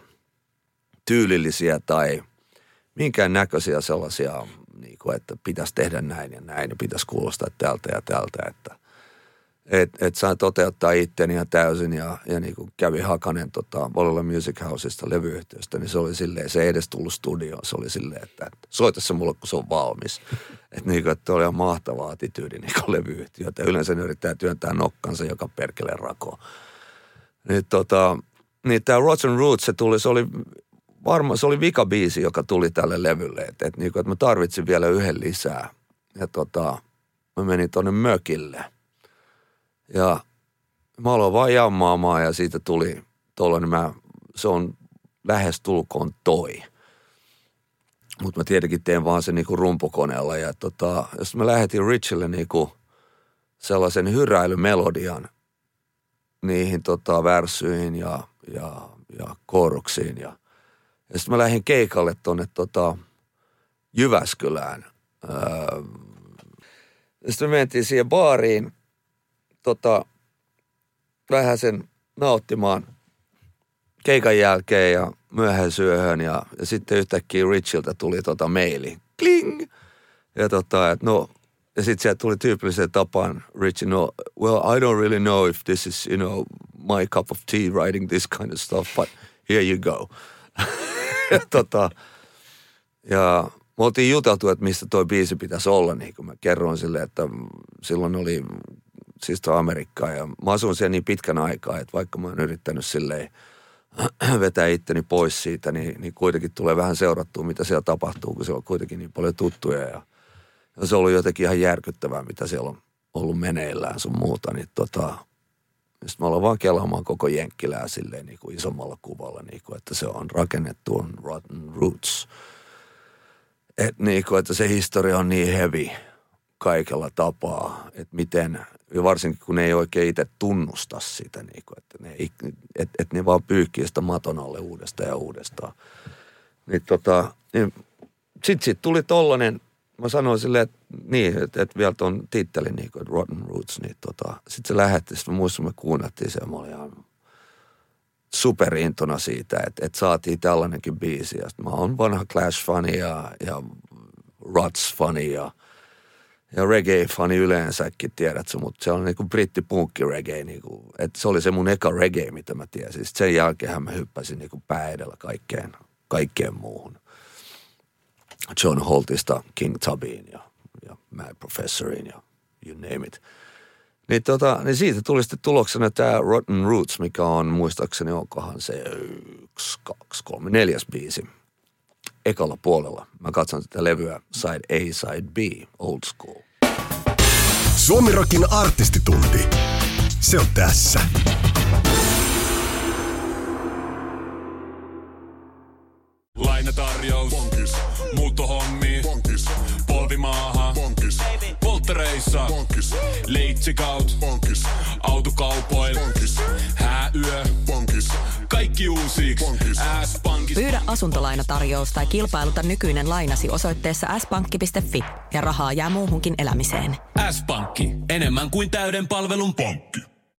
tyylillisiä tai minkään näköisiä sellaisia, niin kuin, että pitäisi tehdä näin ja näin ja pitäisi kuulostaa tältä ja tältä, että – että et sain toteuttaa itteni ihan täysin ja, ja niin kuin kävi Hakanen tota, Volilla Music Houseista levyyhtiöstä, niin se oli silleen, se ei edes tullut studioon, se oli silleen, että, että soita se mulle, kun se on valmis. <laughs> Että niin kuin, että oli ihan mahtava attityydi niin kuin levyyhtiö, että yleensä ne yrittää työntää nokkansa joka perkele rako. Niin tota, niin tämä Rotten Roots, se tuli, se oli varmaan, se oli vikabiisi, joka tuli tälle levylle, että, että, niin kuin, että mä tarvitsin vielä yhden lisää. Ja tota, mä menin tonne mökille – ja mä aloin vaan jammaamaan ja siitä tuli tuollainen, mä, se on lähes tulkoon toi. Mutta mä tietenkin teen vaan sen niinku rumpukoneella. Ja tota, jos mä lähetin Richille niinku sellaisen hyräilymelodian niihin tota värsyihin ja, ja, ja kooruksiin. Ja, ja sitten mä lähdin keikalle tonne tota Jyväskylään. Öö, sitten me mentiin siihen baariin tota, vähän sen nauttimaan keikan jälkeen ja myöhään syöhön ja, ja sitten yhtäkkiä Richiltä tuli tota maili. Kling! Ja tota, et no, ja sitten sieltä tuli tyypilliseen tapaan Rich, no, well, I don't really know if this is, you know, my cup of tea writing this kind of stuff, but here you go. <laughs> ja tota, ja me oltiin juteltu, että mistä toi biisi pitäisi olla, niin kuin mä kerroin sille, että silloin oli siis Amerikkaa ja mä asun siellä niin pitkän aikaa, että vaikka mä oon yrittänyt silleen <clears throat> vetää itteni pois siitä, niin, niin kuitenkin tulee vähän seurattua, mitä siellä tapahtuu, kun siellä on kuitenkin niin paljon tuttuja. Ja, ja se on ollut jotenkin ihan järkyttävää, mitä siellä on ollut meneillään sun muuta, niin tota, sitten mä aloin vaan kelaamaan koko Jenkkilää silleen niin kuin isommalla kuvalla, niin kuin, että se on rakennettu on Rotten Roots. Et niin kuin, että se historia on niin heavy kaikella tapaa, että miten, varsinkin kun ne ei oikein itse tunnusta sitä, niin kuin, että ne, et, et ne vaan pyyhkii sitä maton alle uudestaan ja uudestaan. Niin tota, niin sit, sit tuli tollanen, mä sanoin silleen, että niin, että, että vielä ton tittelin niin kuin Rotten Roots, niin tota, sit se lähetti, sit mä muistan, me kuunneltiin se, mä olin ihan superintona siitä, että, että saatiin tällainenkin biisi. Ja mä oon vanha Clash-fani ja, ja Ruts-fani ja, ja reggae-fani yleensäkin, tiedätkö, mutta se on niinku brittipunkki reggae, niinku, että se oli se mun eka reggae, mitä mä tiesin. Sitten sen jälkeen mä hyppäsin niinku pää edellä kaikkeen, kaikkeen muuhun. John Holtista King Tubbyin ja, ja Mad Professoriin ja you name it. Niin, tota, niin siitä tuli sitten tuloksena tämä Rotten Roots, mikä on muistaakseni onkohan se yksi, kaksi, kolme, neljäs biisi ekalla puolella. Mä katson tätä levyä Side A, Side B, Old School. Suomirokin artistitunti. Se on tässä. Lainatarjous. Bonkis. Muuttohommi. Bonkis. Polvimaaha. Bonkis. Polttereissa. Bonkis. Leitsikaut. Bonkis. Autokaupoil. Bonkis. Hääyö. Kaikki uusi. S-pankki. Pyydä asuntolainatarjous tai kilpailuta nykyinen lainasi osoitteessa s-pankki.fi ja rahaa jää muuhunkin elämiseen. S-pankki. Enemmän kuin täyden palvelun pankki.